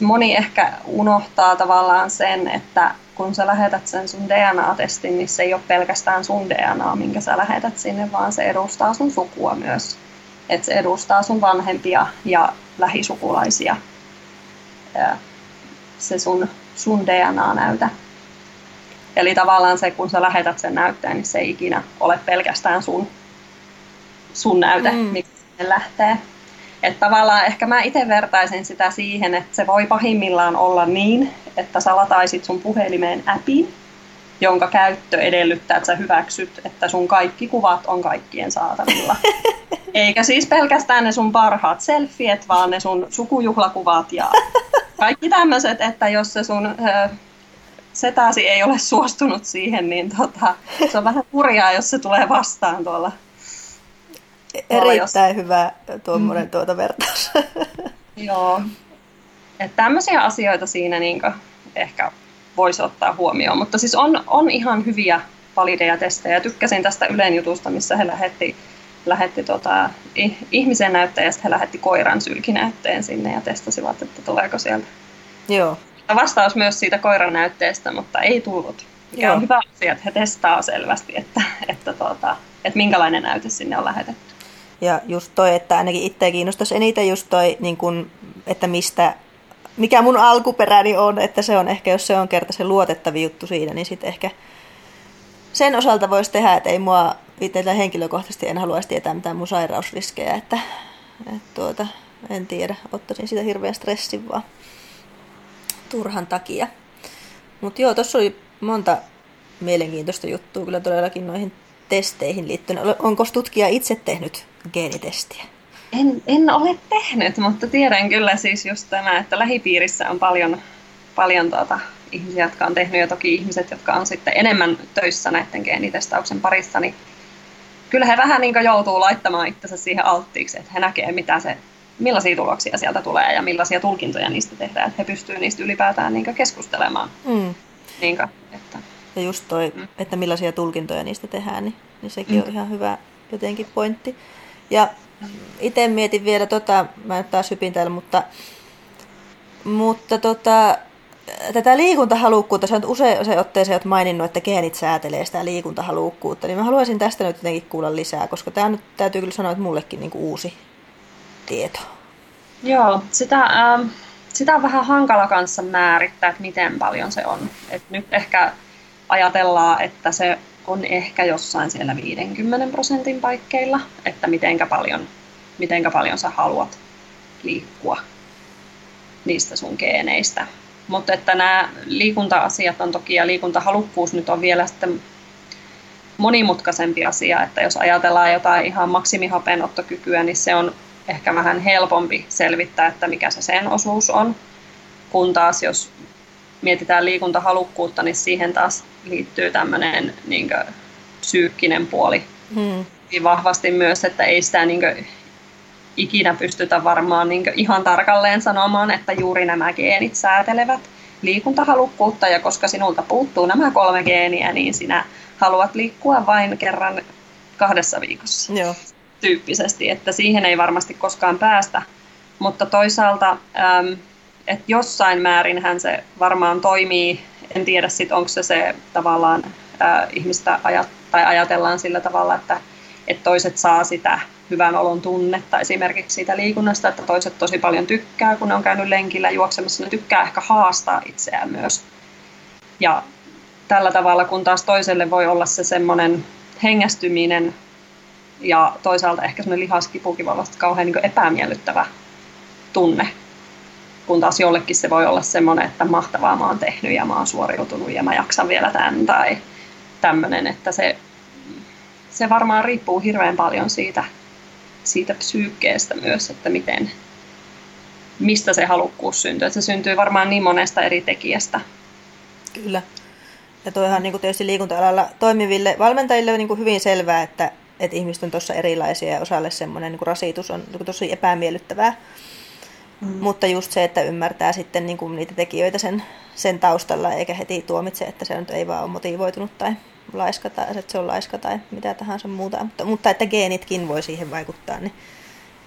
moni ehkä unohtaa tavallaan sen, että kun sä lähetät sen sun DNA-testin, niin se ei ole pelkästään sun DNA, minkä sä lähetät sinne, vaan se edustaa sun sukua myös. Että se edustaa sun vanhempia ja lähisukulaisia. Se sun, sun DNA-näytä. Eli tavallaan se, kun sä lähetät sen näytteen, niin se ei ikinä ole pelkästään sun, sun näyte, mm. miksi se lähtee. Että tavallaan ehkä mä itse vertaisin sitä siihen, että se voi pahimmillaan olla niin, että sä lataisit sun puhelimeen appin, jonka käyttö edellyttää, että sä hyväksyt, että sun kaikki kuvat on kaikkien saatavilla. Eikä siis pelkästään ne sun parhaat selfiet, vaan ne sun sukujuhlakuvat ja kaikki tämmöiset, että jos se sun setäsi ei ole suostunut siihen, niin tota, se on vähän hurjaa, jos se tulee vastaan tuolla. Erittäin jos... hyvä tuommoinen mm. tuota vertaus. Joo. Että tämmöisiä asioita siinä niin ehkä voisi ottaa huomioon. Mutta siis on, on ihan hyviä valideja testejä. Tykkäsin tästä Ylen jutusta, missä he lähetti, lähetti tota, ihmisen näyttäjästä, he lähetti koiran sylkinäytteen sinne ja testasivat, että tuleeko sieltä Joo vastaus myös siitä koiran näytteestä, mutta ei tullut. Mikä Joo. on hyvä asia, että he testaa selvästi, että, että, tuota, että minkälainen näyte sinne on lähetetty. Ja just toi, että ainakin itseä kiinnostaisi eniten just toi, niin kun, että mistä, mikä mun alkuperäni on, että se on ehkä, jos se on kerta se luotettavi juttu siinä, niin sitten ehkä sen osalta voisi tehdä, että ei mua itse henkilökohtaisesti en haluaisi tietää mitään mun sairausriskejä, että, että tuota, en tiedä, ottaisin sitä hirveän stressin vaan turhan takia. Mutta joo, tuossa oli monta mielenkiintoista juttua kyllä todellakin noihin testeihin liittyen. Onko tutkija itse tehnyt geenitestiä? En, en ole tehnyt, mutta tiedän kyllä siis just tämä, että lähipiirissä on paljon, paljon tuota, ihmisiä, jotka on tehnyt ja toki ihmiset, jotka on sitten enemmän töissä näiden geenitestauksen parissa, niin kyllä he vähän niin joutuu laittamaan itsensä siihen alttiiksi, että he näkee, mitä se, millaisia tuloksia sieltä tulee ja millaisia tulkintoja niistä tehdään, että he pystyvät niistä ylipäätään niin keskustelemaan. Mm. Niin kuin, että... Ja just toi, mm. että millaisia tulkintoja niistä tehdään, niin, niin sekin mm. on ihan hyvä jotenkin pointti. Ja itse mietin vielä, tota, mä nyt taas hypin täällä, mutta, mutta tota, tätä liikuntahalukkuutta, sä oot usein otteeseen oot maininnut, että geenit säätelee sitä liikuntahalukkuutta, niin mä haluaisin tästä nyt jotenkin kuulla lisää, koska tämä nyt täytyy kyllä sanoa, että mullekin niin kuin uusi tieto. Joo, sitä, ähm, sitä on vähän hankala kanssa määrittää, että miten paljon se on. Et nyt ehkä ajatellaan, että se on ehkä jossain siellä 50 prosentin paikkeilla, että mitenkä paljon, mitenkä paljon sä haluat liikkua niistä sun geeneistä. Mutta että nämä liikunta-asiat on toki, ja liikuntahalukkuus nyt on vielä sitten monimutkaisempi asia, että jos ajatellaan jotain ihan maksimihapenottokykyä, niin se on ehkä vähän helpompi selvittää, että mikä se sen osuus on, kun taas jos mietitään liikuntahalukkuutta, niin siihen taas liittyy tämmöinen niin psyykkinen puoli hmm. vahvasti myös, että ei sitä niin kuin, ikinä pystytä varmaan niin ihan tarkalleen sanomaan, että juuri nämä geenit säätelevät liikuntahalukkuutta, ja koska sinulta puuttuu nämä kolme geeniä, niin sinä haluat liikkua vain kerran kahdessa viikossa. Joo. Tyyppisesti, että siihen ei varmasti koskaan päästä. Mutta toisaalta, äm, että jossain määrin se varmaan toimii, en tiedä sitten onko se se tavallaan ää, ihmistä ajat, tai ajatellaan sillä tavalla, että, että toiset saa sitä hyvän olon tunnetta esimerkiksi siitä liikunnasta, että toiset tosi paljon tykkää, kun ne on käynyt lenkillä juoksemassa, ne tykkää ehkä haastaa itseään myös. Ja tällä tavalla, kun taas toiselle voi olla se semmoinen hengästyminen ja toisaalta ehkä semmoinen lihaskipukin voi olla kauhean niin epämiellyttävä tunne, kun taas jollekin se voi olla semmoinen, että mahtavaa mä oon tehnyt ja mä oon suoriutunut ja mä jaksan vielä tämän tai tämmöinen, että se, se varmaan riippuu hirveän paljon siitä siitä psyykkeestä myös, että miten, mistä se halukkuus syntyy. Että se syntyy varmaan niin monesta eri tekijästä. Kyllä. Ja toihan niin tietysti liikunta-alalla toimiville valmentajille on niin hyvin selvää, että, että ihmiset on tuossa erilaisia ja osalle semmoinen niin rasitus on niin tosi epämiellyttävää. Mm. Mutta just se, että ymmärtää sitten niin kuin niitä tekijöitä sen, sen taustalla, eikä heti tuomitse, että se nyt ei vaan ole motivoitunut tai laiska tai että se on laiska tai mitä tahansa muuta. Mutta, mutta että geenitkin voi siihen vaikuttaa, niin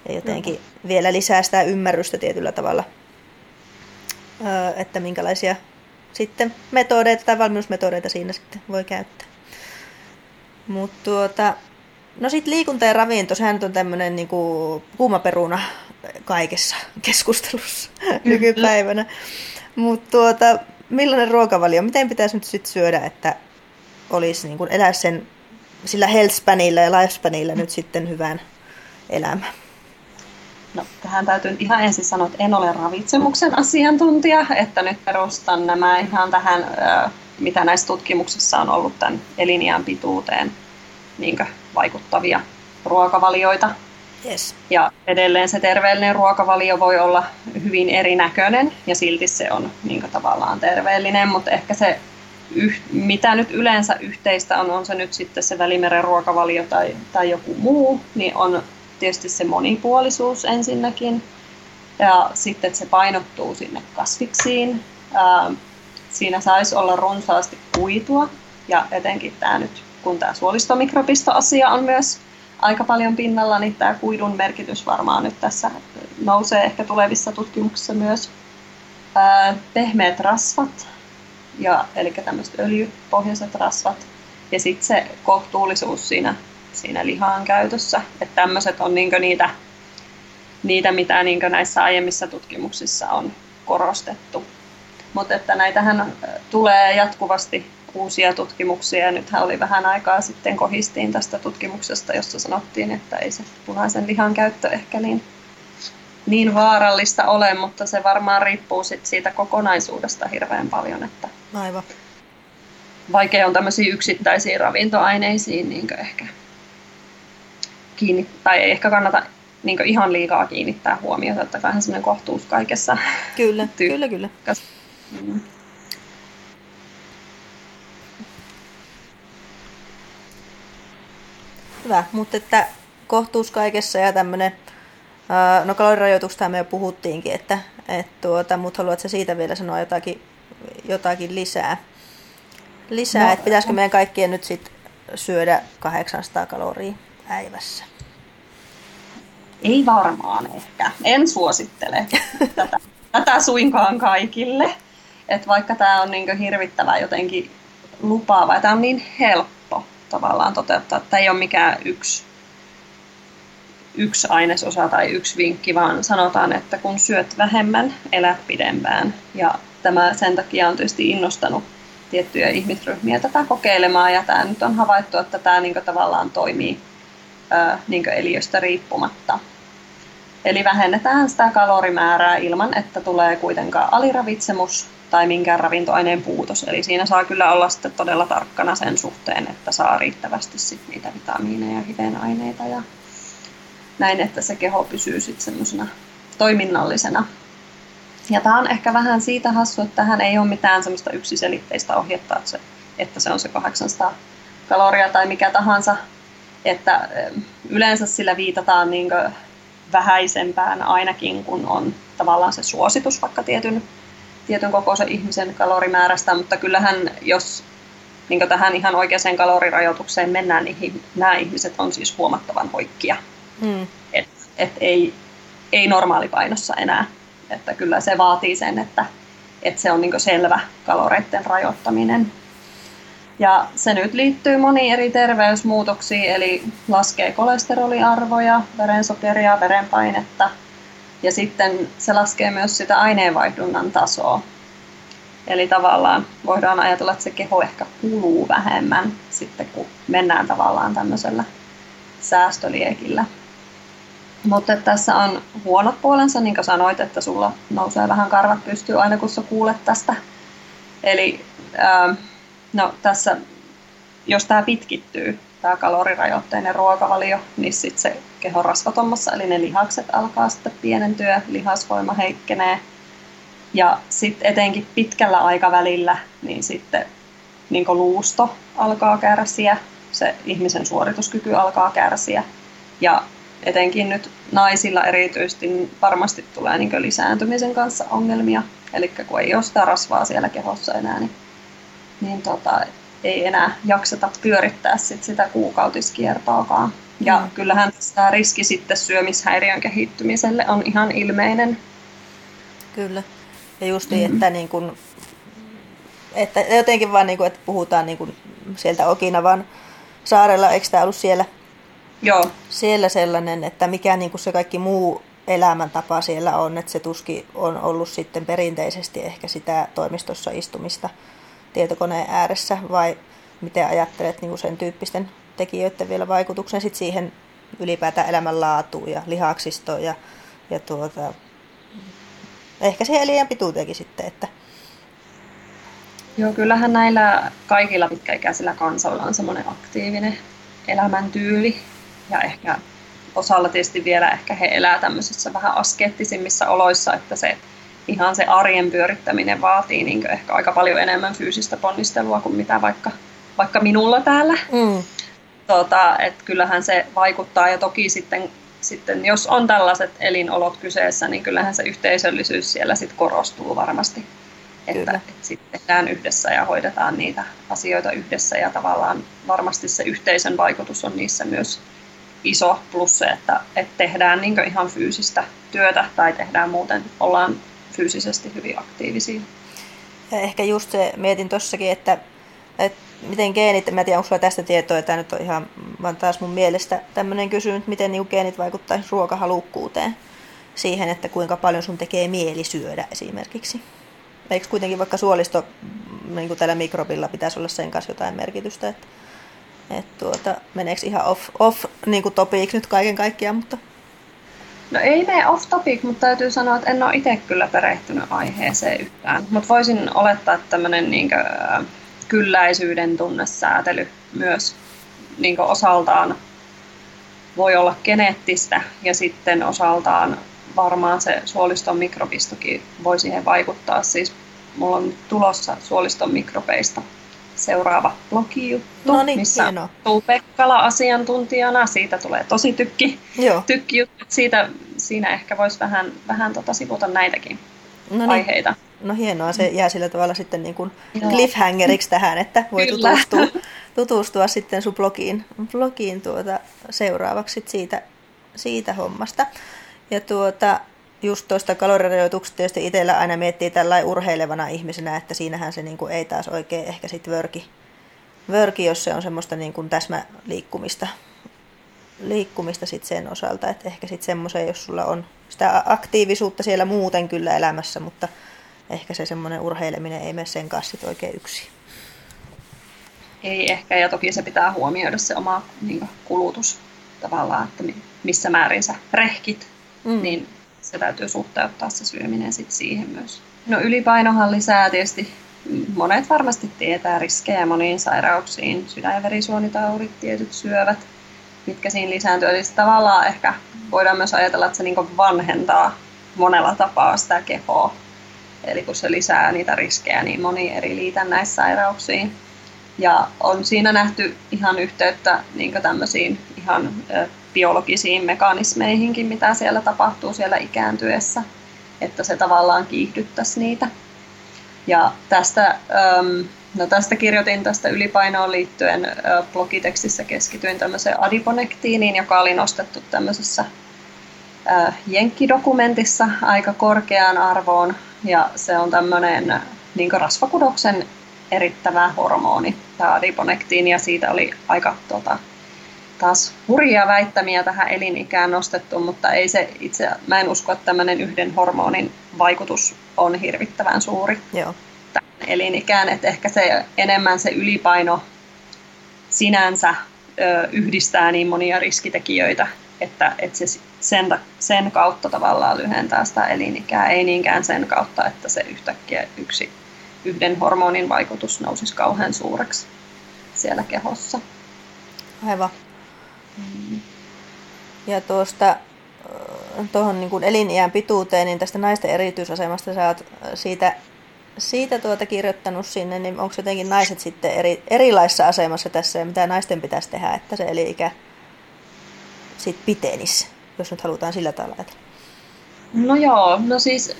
jotenkin no. vielä lisää sitä ymmärrystä tietyllä tavalla, että minkälaisia sitten metodeita tai valmennusmetodeita siinä sitten voi käyttää. Mutta tuota, no sitten liikunta ja ravinto, sehän on tämmöinen niinku kuumaperuna kaikessa keskustelussa nykypäivänä. Mutta tuota, millainen ruokavalio, miten pitäisi nyt sitten syödä, että olisi niin kuin elää sen sillä healthspanilla ja lifespanilla nyt sitten hyvän elämän? No, tähän täytyy ihan ensin sanoa, että en ole ravitsemuksen asiantuntija, että nyt perustan nämä ihan tähän, mitä näissä tutkimuksissa on ollut tämän eliniän pituuteen niin vaikuttavia ruokavalioita. Yes. Ja edelleen se terveellinen ruokavalio voi olla hyvin erinäköinen ja silti se on niin tavallaan terveellinen, mutta ehkä se yh, mitä nyt yleensä yhteistä on, on se nyt sitten se Välimeren ruokavalio tai, tai joku muu, niin on tietysti se monipuolisuus ensinnäkin. Ja sitten, että se painottuu sinne kasviksiin. Ää, siinä saisi olla runsaasti kuitua. Ja etenkin tämä nyt, kun tämä suolistomikrobisto-asia on myös aika paljon pinnalla, niin tämä kuidun merkitys varmaan nyt tässä nousee ehkä tulevissa tutkimuksissa myös. Ää, pehmeät rasvat, ja, eli tämmöiset öljypohjaiset rasvat. Ja sitten se kohtuullisuus siinä, siinä lihaan käytössä. Että tämmöiset on niinku niitä, niitä, mitä niinku näissä aiemmissa tutkimuksissa on korostettu. Mutta että näitähän tulee jatkuvasti uusia tutkimuksia. Ja nythän oli vähän aikaa sitten kohistiin tästä tutkimuksesta, jossa sanottiin, että ei se punaisen lihan käyttö ehkä niin, niin vaarallista ole, mutta se varmaan riippuu sit siitä kokonaisuudesta hirveän paljon. Että Aivan. Vaikea on tämmöisiä yksittäisiä ravintoaineisiin niin ehkä kiinni, tai ei ehkä kannata niin ihan liikaa kiinnittää huomiota, että vähän semmoinen kohtuus kaikessa. Kyllä, kyllä, kyllä. Mm. Hyvä, mutta että kohtuus kaikessa ja tämmöinen, no kalorirajoituksesta me jo puhuttiinkin, että, että tuota, mutta haluatko siitä vielä sanoa jotakin, jotakin lisää? Lisää, no, että pitäisikö meidän kaikkien nyt sitten syödä 800 kaloria päivässä? Ei varmaan ehkä. En suosittele tätä, tätä suinkaan kaikille. Et vaikka tämä on niin hirvittävä jotenkin lupaava, tämä on niin helppo tavallaan toteuttaa. Tämä ei ole mikään yksi, yksi ainesosa tai yksi vinkki, vaan sanotaan, että kun syöt vähemmän, elät pidempään. Ja tämä sen takia on tietysti innostanut tiettyjä ihmisryhmiä tätä kokeilemaan, ja tämä nyt on havaittu, että tämä niin tavallaan toimii niin eliöstä riippumatta. Eli vähennetään sitä kalorimäärää ilman, että tulee kuitenkaan aliravitsemus tai minkään ravintoaineen puutos. Eli siinä saa kyllä olla sitten todella tarkkana sen suhteen, että saa riittävästi sit niitä vitamiineja ja hivenaineita ja näin, että se keho pysyy sitten semmoisena toiminnallisena. Ja tämä on ehkä vähän siitä hassu, että tähän ei ole mitään semmoista yksiselitteistä ohjetta, että se, että se on se 800 kaloria tai mikä tahansa. Että yleensä sillä viitataan niin vähäisempään ainakin, kun on tavallaan se suositus vaikka tietyn tietyn kokoisen ihmisen kalorimäärästä, mutta kyllähän jos niin tähän ihan oikeaan kalorirajoitukseen mennään, niin nämä ihmiset on siis huomattavan hoikkia. Mm. Et, et ei, ei normaalipainossa enää. Että kyllä se vaatii sen, että, että se on niin selvä kaloreiden rajoittaminen. Ja se nyt liittyy moniin eri terveysmuutoksiin, eli laskee kolesteroliarvoja, verensokeria, verenpainetta – ja sitten se laskee myös sitä aineenvaihdunnan tasoa. Eli tavallaan voidaan ajatella, että se keho ehkä kuluu vähemmän sitten, kun mennään tavallaan tämmöisellä säästöliekillä. Mutta tässä on huonot puolensa, niin kuin sanoit, että sulla nousee vähän karvat pystyy aina, kun sä kuulet tästä. Eli no, tässä, jos tämä pitkittyy, tämä kalorirajoitteinen ruokavalio, niin sitten se kehon rasvatommassa, eli ne lihakset alkaa sitten pienentyä, lihasvoima heikkenee. Ja sitten etenkin pitkällä aikavälillä, niin sitten niin luusto alkaa kärsiä, se ihmisen suorituskyky alkaa kärsiä. Ja etenkin nyt naisilla erityisesti niin varmasti tulee niin lisääntymisen kanssa ongelmia. Eli kun ei ole sitä rasvaa siellä kehossa enää, niin, niin tota, ei enää jakseta pyörittää sit sitä kuukautiskiertoakaan. Ja mm. kyllähän tämä riski sitten syömishäiriön kehittymiselle on ihan ilmeinen. Kyllä. Ja just niin, että, niin kun, että jotenkin vaan niin kun, että puhutaan niin kun sieltä Okinavan saarella, eikö tämä ollut siellä? Joo. Siellä sellainen, että mikä niin se kaikki muu elämäntapa siellä on, että se tuski on ollut sitten perinteisesti ehkä sitä toimistossa istumista tietokoneen ääressä, vai miten ajattelet niin sen tyyppisten tekijöiden vielä vaikutuksen sit siihen ylipäätään elämänlaatuun ja lihaksistoon ja, ja tuota, ehkä siihen elien pituuteenkin sitten. Että... Joo, kyllähän näillä kaikilla pitkäikäisillä kansoilla on semmoinen aktiivinen elämäntyyli ja ehkä osalla tietysti vielä ehkä he elää tämmöisissä vähän askeettisimmissa oloissa, että se ihan se arjen pyörittäminen vaatii niin ehkä aika paljon enemmän fyysistä ponnistelua kuin mitä vaikka, vaikka minulla täällä. Mm tota, että kyllähän se vaikuttaa ja toki sitten, sitten jos on tällaiset elinolot kyseessä, niin kyllähän se yhteisöllisyys siellä sitten korostuu varmasti. Että, että sitten tehdään yhdessä ja hoidetaan niitä asioita yhdessä ja tavallaan varmasti se yhteisön vaikutus on niissä myös iso plus se, että, että tehdään niin ihan fyysistä työtä tai tehdään muuten, ollaan fyysisesti hyvin aktiivisia. Ja ehkä just se, mietin tossakin, että, että miten geenit, mä en tiedä onko sulla tästä tietoa, tämä nyt on ihan vaan taas mun mielestä tämmöinen kysymys, miten niin geenit vaikuttaisi ruokahalukkuuteen siihen, että kuinka paljon sun tekee mieli syödä esimerkiksi. Eikö kuitenkin vaikka suolisto, niin kuin tällä mikrobilla pitäisi olla sen kanssa jotain merkitystä, että, että tuota, meneekö ihan off, off niin kuin topiiksi nyt kaiken kaikkiaan, mutta No ei mene off topic, mutta täytyy sanoa, että en ole itse kyllä perehtynyt aiheeseen yhtään. Mutta voisin olettaa, että tämmöinen niin kylläisyyden tunnesäätely myös niin osaltaan voi olla geneettistä ja sitten osaltaan varmaan se suoliston mikrobistokin voi siihen vaikuttaa. Siis mulla on tulossa suoliston mikrobeista seuraava blogijuttu, no niin, missä tuu Pekkala asiantuntijana. Siitä tulee tosi tykki, Joo. tykki juttu. Siitä, siinä ehkä voisi vähän, vähän tota sivuta näitäkin no niin. aiheita. No hienoa, se jää sillä tavalla sitten niin kuin cliffhangeriksi tähän, että voi tutustua, tutustua sitten sun blogiin, blogiin tuota seuraavaksi siitä, siitä hommasta. Ja tuota, just tuosta kalorirajoituksesta tietysti itsellä aina miettii tällä urheilevana ihmisenä, että siinähän se niin kuin ei taas oikein ehkä sitten vörki, vörki, jos se on semmoista niin kuin täsmäliikkumista liikkumista sit sen osalta, että ehkä sitten semmoisen, jos sulla on sitä aktiivisuutta siellä muuten kyllä elämässä, mutta ehkä se semmoinen urheileminen ei mene sen kanssa sit oikein yksin. Ei ehkä, ja toki se pitää huomioida se oma niin kulutus tavallaan, että missä määrin sä rehkit, mm. niin se täytyy suhteuttaa se syöminen sit siihen myös. No ylipainohan lisää tietysti, monet varmasti tietää riskejä moniin sairauksiin, sydän- ja verisuonitaudit, tietyt syövät, mitkä siinä lisääntyy. Eli tavallaan ehkä voidaan myös ajatella, että se niin vanhentaa monella tapaa sitä kehoa. Eli kun se lisää niitä riskejä niin moni eri liitännäissairauksiin. Ja on siinä nähty ihan yhteyttä niin tämmöisiin ihan biologisiin mekanismeihinkin, mitä siellä tapahtuu siellä ikääntyessä, että se tavallaan kiihdyttäisi niitä. Ja tästä, no tästä kirjoitin tästä ylipainoon liittyen blogitekstissä keskityin tämmöiseen adiponektiiniin, joka oli nostettu tämmöisessä jenkkidokumentissa aika korkeaan arvoon. Ja se on tämmöinen niin rasvakudoksen erittävä hormoni, tämä adiponektiini, ja siitä oli aika tota, taas hurjia väittämiä tähän elinikään nostettu, mutta ei se itse, mä en usko, että tämmöinen yhden hormonin vaikutus on hirvittävän suuri Joo. elinikään, että ehkä se enemmän se ylipaino sinänsä ö, yhdistää niin monia riskitekijöitä, että, että se sen, sen kautta tavallaan lyhentää sitä elinikää, ei niinkään sen kautta, että se yhtäkkiä yksi yhden hormonin vaikutus nousisi kauhean suureksi siellä kehossa. Aivan. Ja tuosta tuohon niin eliniän pituuteen, niin tästä naisten erityisasemasta sä oot siitä, siitä tuota kirjoittanut sinne, niin onko jotenkin naiset sitten eri, erilaisessa asemassa tässä ja mitä naisten pitäisi tehdä, että se elinikä sitten pitenisi, jos nyt halutaan sillä tavalla ajatella? No joo, no siis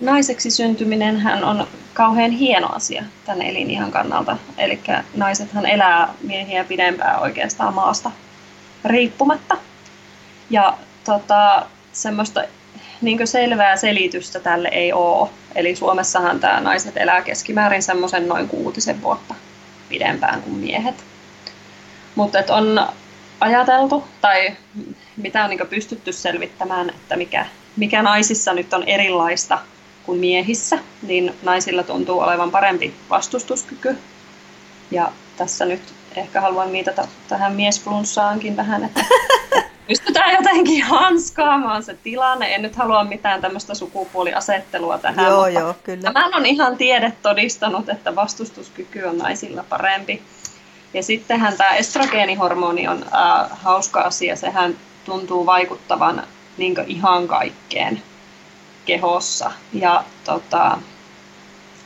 naiseksi syntyminen hän on kauhean hieno asia tänne elinihan kannalta. Eli naisethan elää miehiä pidempään oikeastaan maasta riippumatta. Ja tota, semmoista niin selvää selitystä tälle ei ole. Eli Suomessahan tämä naiset elää keskimäärin semmoisen noin kuutisen vuotta pidempään kuin miehet. Mutta on ajateltu, tai mitä on niin pystytty selvittämään, että mikä, mikä naisissa nyt on erilaista kuin miehissä, niin naisilla tuntuu olevan parempi vastustuskyky. Ja tässä nyt ehkä haluan viitata tähän miesflunssaankin vähän, että pystytään jotenkin hanskaamaan se tilanne. En nyt halua mitään tämmöistä sukupuoliasettelua tähän, joo, mutta joo, kyllä. tämän on ihan tiede todistanut, että vastustuskyky on naisilla parempi. Ja sittenhän tämä estrogeenihormoni on äh, hauska asia. Sehän tuntuu vaikuttavan niin ihan kaikkeen kehossa. Ja tota,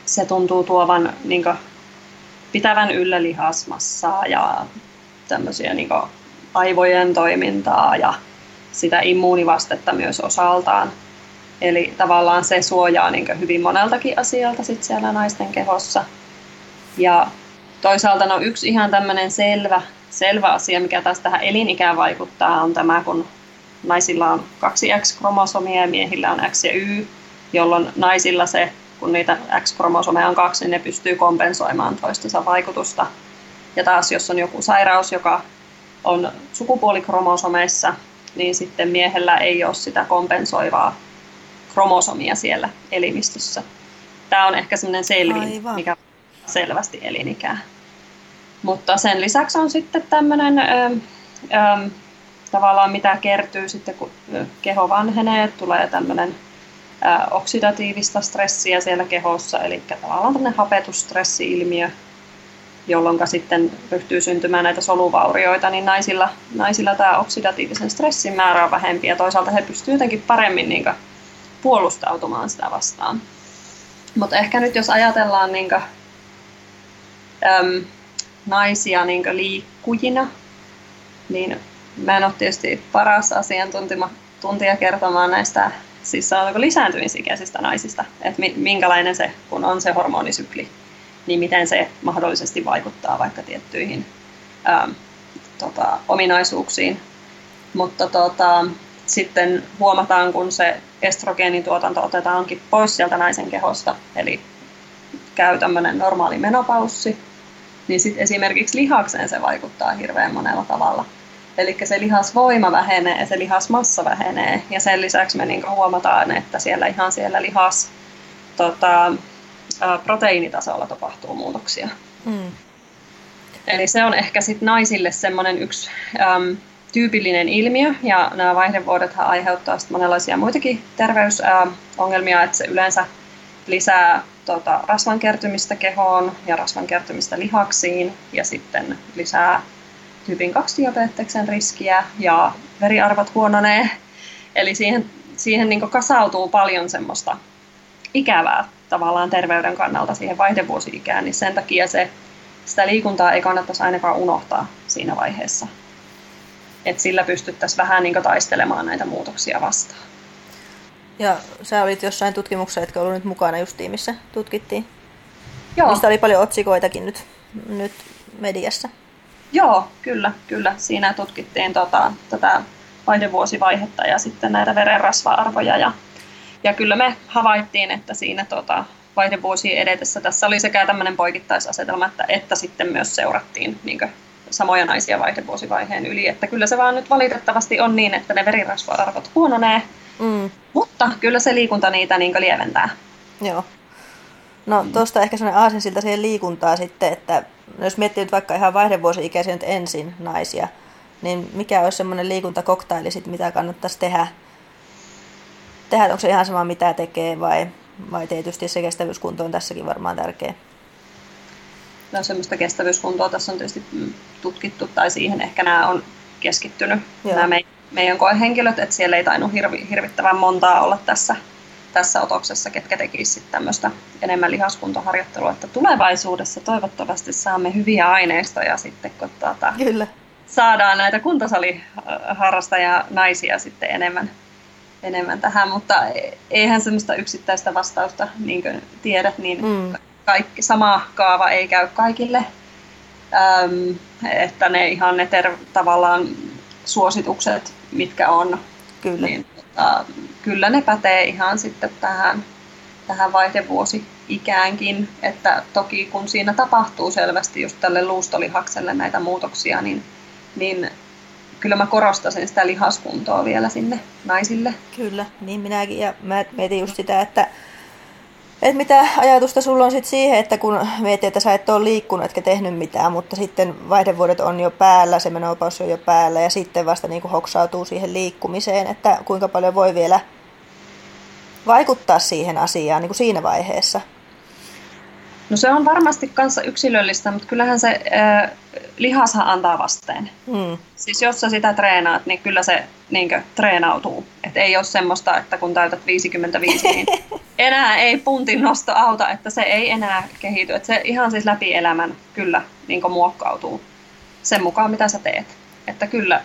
se tuntuu tuovan niin pitävän yllä lihasmassaa ja tämmöisiä niin aivojen toimintaa ja sitä immuunivastetta myös osaltaan. Eli tavallaan se suojaa niin hyvin moneltakin asialta sit siellä naisten kehossa. Ja toisaalta no yksi ihan tämmöinen selvä, selvä asia, mikä taas tähän elinikään vaikuttaa, on tämä, kun naisilla on kaksi X-kromosomia ja miehillä on X ja Y, jolloin naisilla se kun niitä X-kromosomeja on kaksi, niin ne pystyy kompensoimaan toistensa vaikutusta. Ja taas jos on joku sairaus, joka on sukupuolikromosomeissa, niin sitten miehellä ei ole sitä kompensoivaa kromosomia siellä elimistössä. Tämä on ehkä semmoinen selvin, Aivan. mikä selvästi elinikää. Mutta sen lisäksi on sitten tämmöinen tavallaan mitä kertyy sitten, kun keho vanhenee, tulee tämmöinen oksidatiivista stressiä siellä kehossa, eli tavallaan tämmöinen hapetusstressi-ilmiö, jolloin sitten ryhtyy syntymään näitä soluvaurioita, niin naisilla, naisilla tämä oksidatiivisen stressin määrä on vähempi ja toisaalta he pystyvät jotenkin paremmin niin puolustautumaan sitä vastaan. Mutta ehkä nyt jos ajatellaan niin kuin, äm, naisia niin liikkujina, niin mä en ole tietysti paras asiantuntija kertomaan näistä siis sanotaanko lisääntymisikäisistä naisista, että minkälainen se, kun on se hormonisykli, niin miten se mahdollisesti vaikuttaa vaikka tiettyihin ää, tota, ominaisuuksiin. Mutta tota, sitten huomataan, kun se estrogeenituotanto otetaankin pois sieltä naisen kehosta, eli käy tämmöinen normaali menopaussi, niin sitten esimerkiksi lihakseen se vaikuttaa hirveän monella tavalla. Eli se lihasvoima vähenee ja se lihasmassa vähenee. Ja sen lisäksi me niin huomataan, että siellä ihan siellä lihas tota, proteiinitasolla tapahtuu muutoksia. Mm. Eli se on ehkä sit naisille semmoinen yksi äm, tyypillinen ilmiö, ja nämä vaihdevuodethan aiheuttaa monenlaisia muitakin terveysongelmia, että se yleensä lisää tota, rasvan kertymistä kehoon ja rasvan kertymistä lihaksiin, ja sitten lisää tyypin 2 diabeteksen riskiä, ja veriarvot huononee. Eli siihen, siihen niin kasautuu paljon semmoista ikävää tavallaan terveyden kannalta siihen vaihdevuosi-ikään, niin sen takia se, sitä liikuntaa ei kannattaisi ainakaan unohtaa siinä vaiheessa. Että sillä pystyttäisiin vähän niin taistelemaan näitä muutoksia vastaan. Ja sä olit jossain tutkimuksessa, etkä ollut nyt mukana just tiimissä, tutkittiin. Joo. Mistä oli paljon otsikoitakin nyt, nyt mediassa. Joo, kyllä, kyllä. Siinä tutkittiin tota, tätä vaihdevuosivaihetta ja sitten näitä verenrasva-arvoja ja ja kyllä me havaittiin, että siinä tota, vaihdevuosien edetessä tässä oli sekä tämmöinen poikittaisasetelma, että, että sitten myös seurattiin niin samoja naisia vaihdevuosivaiheen yli. Että kyllä se vaan nyt valitettavasti on niin, että ne verirasva-arvot huononee, mm. mutta kyllä se liikunta niitä niin lieventää. Joo. No tuosta ehkä sellainen aasinsilta siihen liikuntaa sitten, että jos miettii nyt vaikka ihan vaihdevuosi-ikäisiä nyt ensin naisia, niin mikä olisi semmoinen liikuntakoktaili sit, mitä kannattaisi tehdä tehdä, onko se ihan sama mitä tekee vai, vai tietysti se kestävyyskunto on tässäkin varmaan tärkeä? No semmoista kestävyyskuntoa tässä on tietysti tutkittu tai siihen ehkä nämä on keskittynyt Joo. nämä me, meidän koehenkilöt, että siellä ei tainnut hirvi, hirvittävän montaa olla tässä, tässä otoksessa, ketkä tekisivät tämmöistä enemmän lihaskuntoharjoittelua, että tulevaisuudessa toivottavasti saamme hyviä aineistoja sitten, kun tuota, Kyllä. saadaan näitä kuntosaliharrastajia naisia sitten enemmän enemmän tähän, mutta eihän semmoista yksittäistä vastausta niin kuin tiedät, niin mm. kaikki, sama kaava ei käy kaikille. Öm, että ne ihan ne ter- tavallaan suositukset, mitkä on, kyllä. Niin, tota, kyllä ne pätee ihan sitten tähän, tähän vaihdevuosi-ikäänkin. Että toki kun siinä tapahtuu selvästi just tälle luustolihakselle näitä muutoksia, niin, niin kyllä mä korostaisin sitä lihaskuntoa vielä sinne naisille. Kyllä, niin minäkin. Ja mä mietin just sitä, että, että mitä ajatusta sulla on sitten siihen, että kun mietit, että sä et ole liikkunut etkä tehnyt mitään, mutta sitten vaihdevuodet on jo päällä, se menopaus on jo päällä ja sitten vasta niin kuin hoksautuu siihen liikkumiseen, että kuinka paljon voi vielä vaikuttaa siihen asiaan niin kuin siinä vaiheessa. No se on varmasti kanssa yksilöllistä, mutta kyllähän se äh, lihashan antaa vasteen. Mm. Siis jos sä sitä treenaat, niin kyllä se niin kuin, treenautuu. Et ei ole semmoista, että kun täytät 55, niin enää ei puntin nosto auta, että se ei enää kehity. Et se ihan siis läpi elämän kyllä niin kuin, muokkautuu sen mukaan, mitä sä teet. Että kyllä,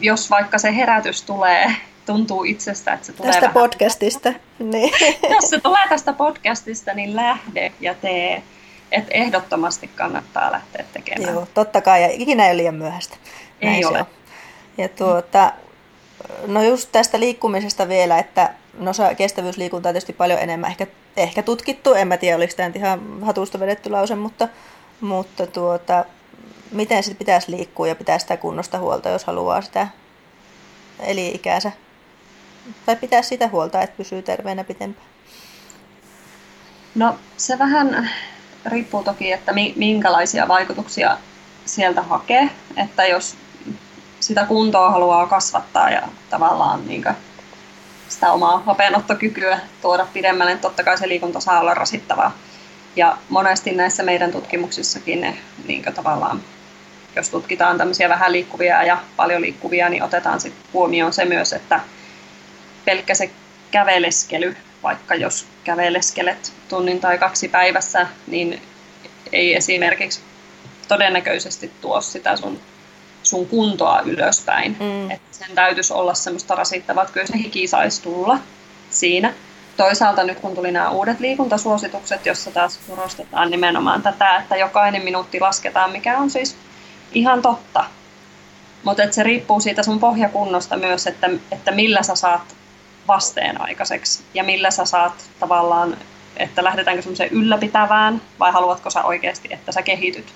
jos vaikka se herätys tulee tuntuu itsestä, että se tulee Tästä vähän... podcastista. Niin. Jos se tulee tästä podcastista, niin lähde ja tee. Että ehdottomasti kannattaa lähteä tekemään. Joo, totta kai. Ja ikinä ei ole liian myöhäistä. Näin ei ole. On. Ja tuota, no just tästä liikkumisesta vielä, että no kestävyysliikuntaa tietysti paljon enemmän ehkä ehkä tutkittu, en mä tiedä oliko tämä ihan hatusta vedetty lause, mutta, mutta tuota, miten sitten pitäisi liikkua ja pitää sitä kunnosta huolta, jos haluaa sitä eli-ikäänsä. Tai pitää sitä huolta, että pysyy terveenä pitempään. No se vähän riippuu toki, että minkälaisia vaikutuksia sieltä hakee. Että jos sitä kuntoa haluaa kasvattaa ja tavallaan niin sitä omaa vapeenottokykyä tuoda pidemmälle, niin totta kai se liikunta saa olla rasittavaa. Ja monesti näissä meidän tutkimuksissakin ne niin tavallaan, jos tutkitaan tämmöisiä vähän liikkuvia ja paljon liikkuvia, niin otetaan sitten huomioon se myös, että pelkkä se käveleskely, vaikka jos käveleskelet tunnin tai kaksi päivässä, niin ei esimerkiksi todennäköisesti tuo sitä sun, sun kuntoa ylöspäin. Mm. Et sen täytyisi olla semmoista rasittavaa, että kyllä se hiki saisi tulla siinä. Toisaalta nyt kun tuli nämä uudet liikuntasuositukset, jossa taas korostetaan nimenomaan tätä, että jokainen minuutti lasketaan, mikä on siis ihan totta. Mutta se riippuu siitä sun pohjakunnosta myös, että, että millä sä saat vasteen aikaiseksi ja millä sä saat tavallaan, että lähdetäänkö semmoiseen ylläpitävään vai haluatko sä oikeasti, että sä kehityt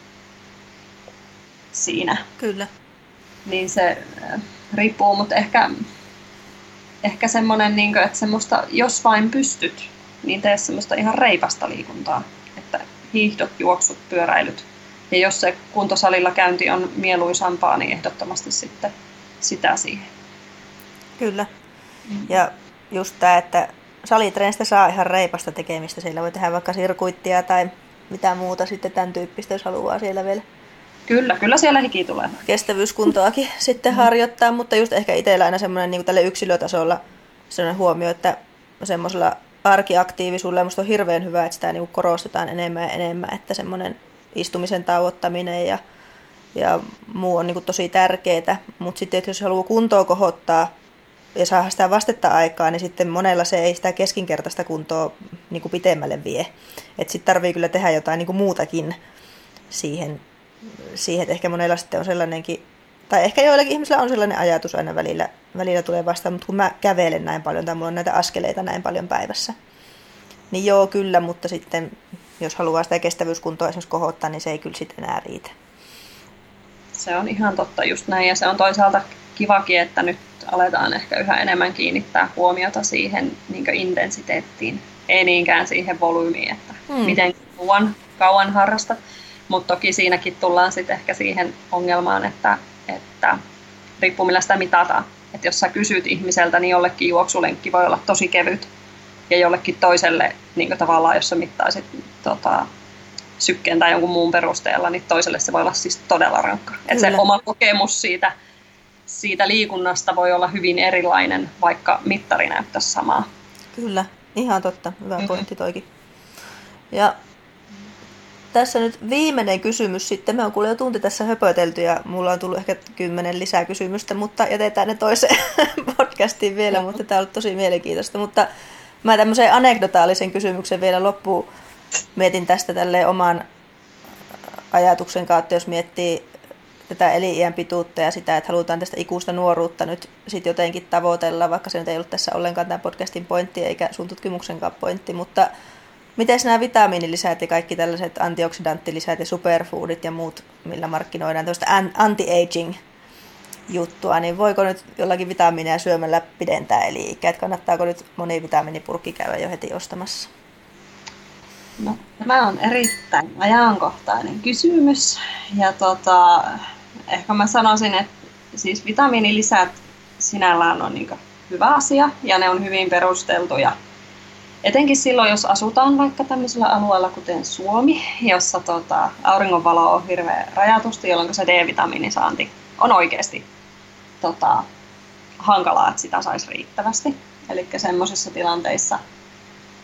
siinä. Kyllä. Niin se äh, riippuu, mutta ehkä, ehkä semmoinen, niin että semmoista, jos vain pystyt, niin tee semmoista ihan reipasta liikuntaa. Että hiihdot, juoksut, pyöräilyt. Ja jos se kuntosalilla käynti on mieluisampaa, niin ehdottomasti sitten sitä siihen. Kyllä. Mm. Ja just tämä, että salitreenistä saa ihan reipasta tekemistä. Siellä voi tehdä vaikka sirkuittia tai mitä muuta sitten tämän tyyppistä, jos haluaa siellä vielä. Kyllä, kyllä siellä hiki tulee. Kestävyyskuntoakin sitten mm. harjoittaa, mutta just ehkä itsellä aina semmoinen niin tälle yksilötasolla sellainen huomio, että semmoisella arkiaktiivisuudella musta on hirveän hyvä, että sitä niin korostetaan enemmän ja enemmän, että semmoinen istumisen tauottaminen ja, ja muu on niin tosi tärkeää. Mutta sitten, että jos haluaa kuntoa kohottaa, ja saada sitä vastetta aikaa, niin sitten monella se ei sitä keskinkertaista kuntoa niin kuin pitemmälle vie. Että sitten tarvii kyllä tehdä jotain niin kuin muutakin siihen, siihen, että ehkä monella sitten on sellainenkin, tai ehkä joillakin ihmisillä on sellainen ajatus aina välillä, välillä tulee vastaan, mutta kun mä kävelen näin paljon, tai mulla on näitä askeleita näin paljon päivässä, niin joo kyllä, mutta sitten jos haluaa sitä kestävyyskuntoa esimerkiksi kohottaa, niin se ei kyllä sitten enää riitä. Se on ihan totta just näin, ja se on toisaalta kivakin, että nyt aletaan ehkä yhä enemmän kiinnittää huomiota siihen niin intensiteettiin, ei niinkään siihen volyymiin, että hmm. miten kauan, kauan harrastat. Mutta toki siinäkin tullaan sitten ehkä siihen ongelmaan, että, että riippuu millä sitä mitataan. Että jos sä kysyt ihmiseltä, niin jollekin juoksulenkki voi olla tosi kevyt. Ja jollekin toiselle, niin tavallaan jos sä mittaisit tota, sykkeen tai jonkun muun perusteella, niin toiselle se voi olla siis todella rankka. Että se oma kokemus siitä siitä liikunnasta voi olla hyvin erilainen, vaikka mittari näyttäisi samaa. Kyllä, ihan totta. Hyvä mm-hmm. pointti toikin. Ja tässä nyt viimeinen kysymys sitten. Me on kuule jo tunti tässä höpötelty ja mulla on tullut ehkä kymmenen lisää kysymystä, mutta jätetään ne toiseen podcastiin vielä, mutta tämä on ollut tosi mielenkiintoista. Mutta mä tämmöisen anekdotaalisen kysymyksen vielä loppuun mietin tästä tälle oman ajatuksen kautta, jos miettii tätä eli-iän pituutta ja sitä, että halutaan tästä ikuista nuoruutta nyt sit jotenkin tavoitella, vaikka se nyt ei ollut tässä ollenkaan tämän podcastin pointti eikä sun tutkimuksenkaan pointti, mutta miten nämä vitamiinilisät ja kaikki tällaiset antioksidanttilisät ja superfoodit ja muut, millä markkinoidaan tällaista anti-aging juttua, niin voiko nyt jollakin vitamiineja syömällä pidentää eli ikää, että kannattaako nyt moni vitamiinipurkki käydä jo heti ostamassa? No, tämä on erittäin ajankohtainen kysymys. Ja tota, ehkä mä sanoisin, että siis vitamiinilisät sinällään on niin hyvä asia ja ne on hyvin perusteltuja. Etenkin silloin, jos asutaan vaikka tämmöisellä alueella kuten Suomi, jossa tota, auringonvalo on hirveän rajatusti, jolloin se D-vitamiinisaanti on oikeasti tota, hankalaa, että sitä saisi riittävästi. Eli semmoisissa tilanteissa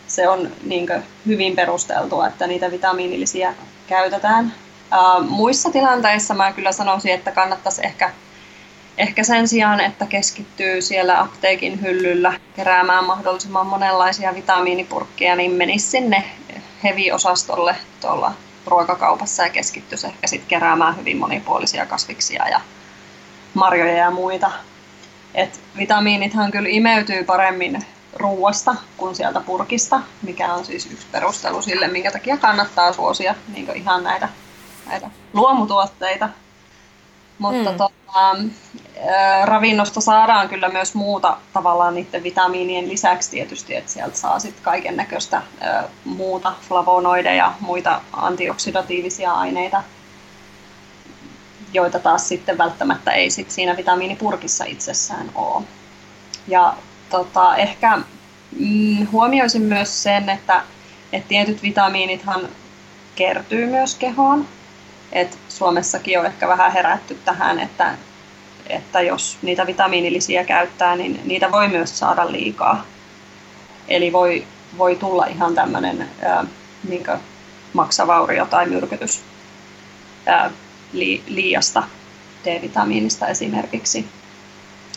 se on niin hyvin perusteltua, että niitä vitamiinillisiä käytetään. Uh, muissa tilanteissa mä kyllä sanoisin, että kannattaisi ehkä, ehkä sen sijaan, että keskittyy siellä apteekin hyllyllä keräämään mahdollisimman monenlaisia vitamiinipurkkeja, niin menisi sinne heavy-osastolle tuolla ruokakaupassa ja keskittyisi ehkä sitten keräämään hyvin monipuolisia kasviksia ja marjoja ja muita. Et vitamiinithan kyllä imeytyy paremmin ruuasta kuin sieltä purkista, mikä on siis yksi perustelu sille, minkä takia kannattaa suosia niin ihan näitä, näitä luomutuotteita. Mutta mm. tota, ravinnosta saadaan kyllä myös muuta tavallaan niiden vitamiinien lisäksi tietysti, että sieltä saa sitten kaiken näköistä muuta flavonoideja ja muita antioksidatiivisia aineita, joita taas sitten välttämättä ei sit siinä vitamiinipurkissa itsessään ole. Ja tota, ehkä mm, huomioisin myös sen, että, että tietyt vitamiinithan kertyy myös kehoon. Et Suomessakin on ehkä vähän herätty tähän, että, että jos niitä vitamiinilisiä käyttää, niin niitä voi myös saada liikaa. Eli voi, voi tulla ihan tämmöinen maksavaurio tai myrkytys ää, li, liiasta D-vitamiinista esimerkiksi.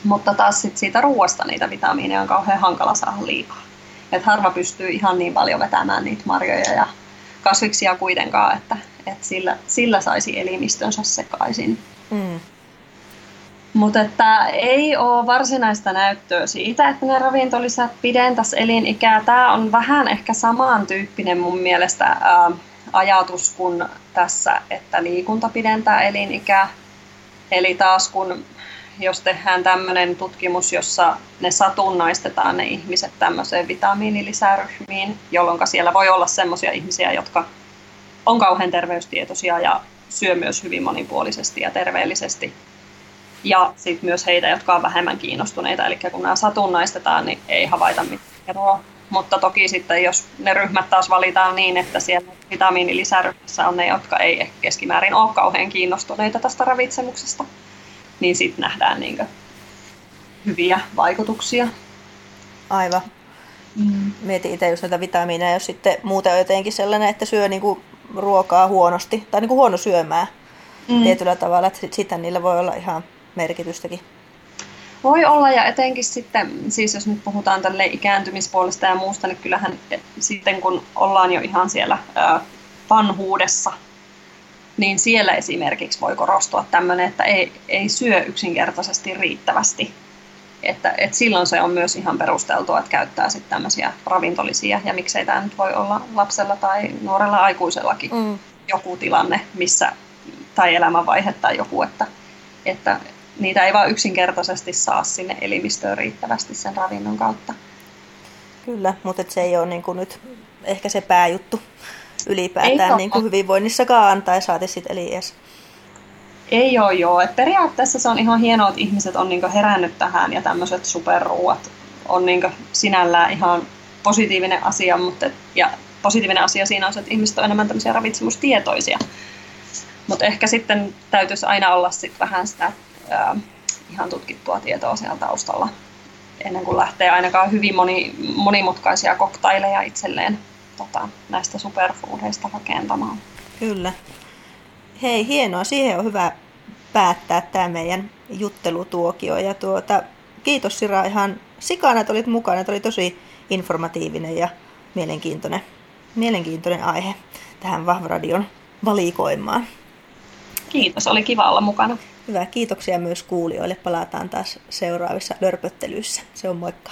Mutta taas sit siitä ruoasta niitä vitamiineja on kauhean hankala saada liikaa. Et harva pystyy ihan niin paljon vetämään niitä marjoja ja kasviksia kuitenkaan, että, että sillä, sillä saisi elimistönsä sekaisin. Mm. Mutta että ei ole varsinaista näyttöä siitä, että ne ravintolisät pidentäisi elinikää. Tämä on vähän ehkä samantyyppinen mun mielestä ää, ajatus kuin tässä, että liikunta pidentää elinikää. Eli taas kun jos tehdään tämmöinen tutkimus, jossa ne satunnaistetaan ne ihmiset tämmöiseen vitamiinilisäryhmiin, jolloin siellä voi olla semmoisia ihmisiä, jotka on kauhean terveystietoisia ja syö myös hyvin monipuolisesti ja terveellisesti. Ja sitten myös heitä, jotka on vähemmän kiinnostuneita. Eli kun nämä satunnaistetaan, niin ei havaita mitään eroa. Mutta toki sitten, jos ne ryhmät taas valitaan niin, että siellä vitamiinilisäryhmässä on ne, jotka ei keskimäärin ole kauhean kiinnostuneita tästä ravitsemuksesta, niin sitten nähdään niin hyviä vaikutuksia. Aivan. Mm. Mietin itse just näitä vitamiineja, jos sitten muuten on jotenkin sellainen, että syö niinku ruokaa huonosti tai niinku huono syömää mm. tietyllä tavalla, että sitten niillä voi olla ihan merkitystäkin. Voi olla ja etenkin sitten, siis jos nyt puhutaan tälle ikääntymispuolesta ja muusta, niin kyllähän sitten kun ollaan jo ihan siellä ää, vanhuudessa, niin siellä esimerkiksi voi korostua tämmöinen, että ei, ei syö yksinkertaisesti riittävästi. Että, että silloin se on myös ihan perusteltua, että käyttää sitten tämmöisiä ravintolisia, ja miksei tämä nyt voi olla lapsella tai nuorella aikuisellakin mm. joku tilanne, missä, tai elämänvaihe tai joku, että, että niitä ei vaan yksinkertaisesti saa sinne elimistöön riittävästi sen ravinnon kautta. Kyllä, mutta se ei ole niin kuin nyt ehkä se pääjuttu ylipäätään niin kuin hyvinvoinnissakaan, tai saati sitten eli edes. Ei ole joo. Et periaatteessa se on ihan hienoa, että ihmiset on niinku herännyt tähän ja tämmöiset superruuat on niinku sinällään ihan positiivinen asia, mutta ja positiivinen asia siinä on se, että ihmiset on enemmän tämmöisiä ravitsemustietoisia. Mutta ehkä sitten täytyisi aina olla sit vähän sitä ää, ihan tutkittua tietoa siellä taustalla ennen kuin lähtee ainakaan hyvin moni, monimutkaisia koktaileja itselleen tota, näistä superfoodeista rakentamaan. Kyllä. Hei, hienoa. Siihen on hyvä päättää tämä meidän juttelutuokio. Ja tuota, kiitos Sira ihan sikana, että olit mukana. Että oli tosi informatiivinen ja mielenkiintoinen, mielenkiintoinen aihe tähän Vahvaradion valikoimaan. Kiitos, oli kiva olla mukana. Hyvä, kiitoksia myös kuulijoille. Palataan taas seuraavissa lörpöttelyissä. Se on moikka.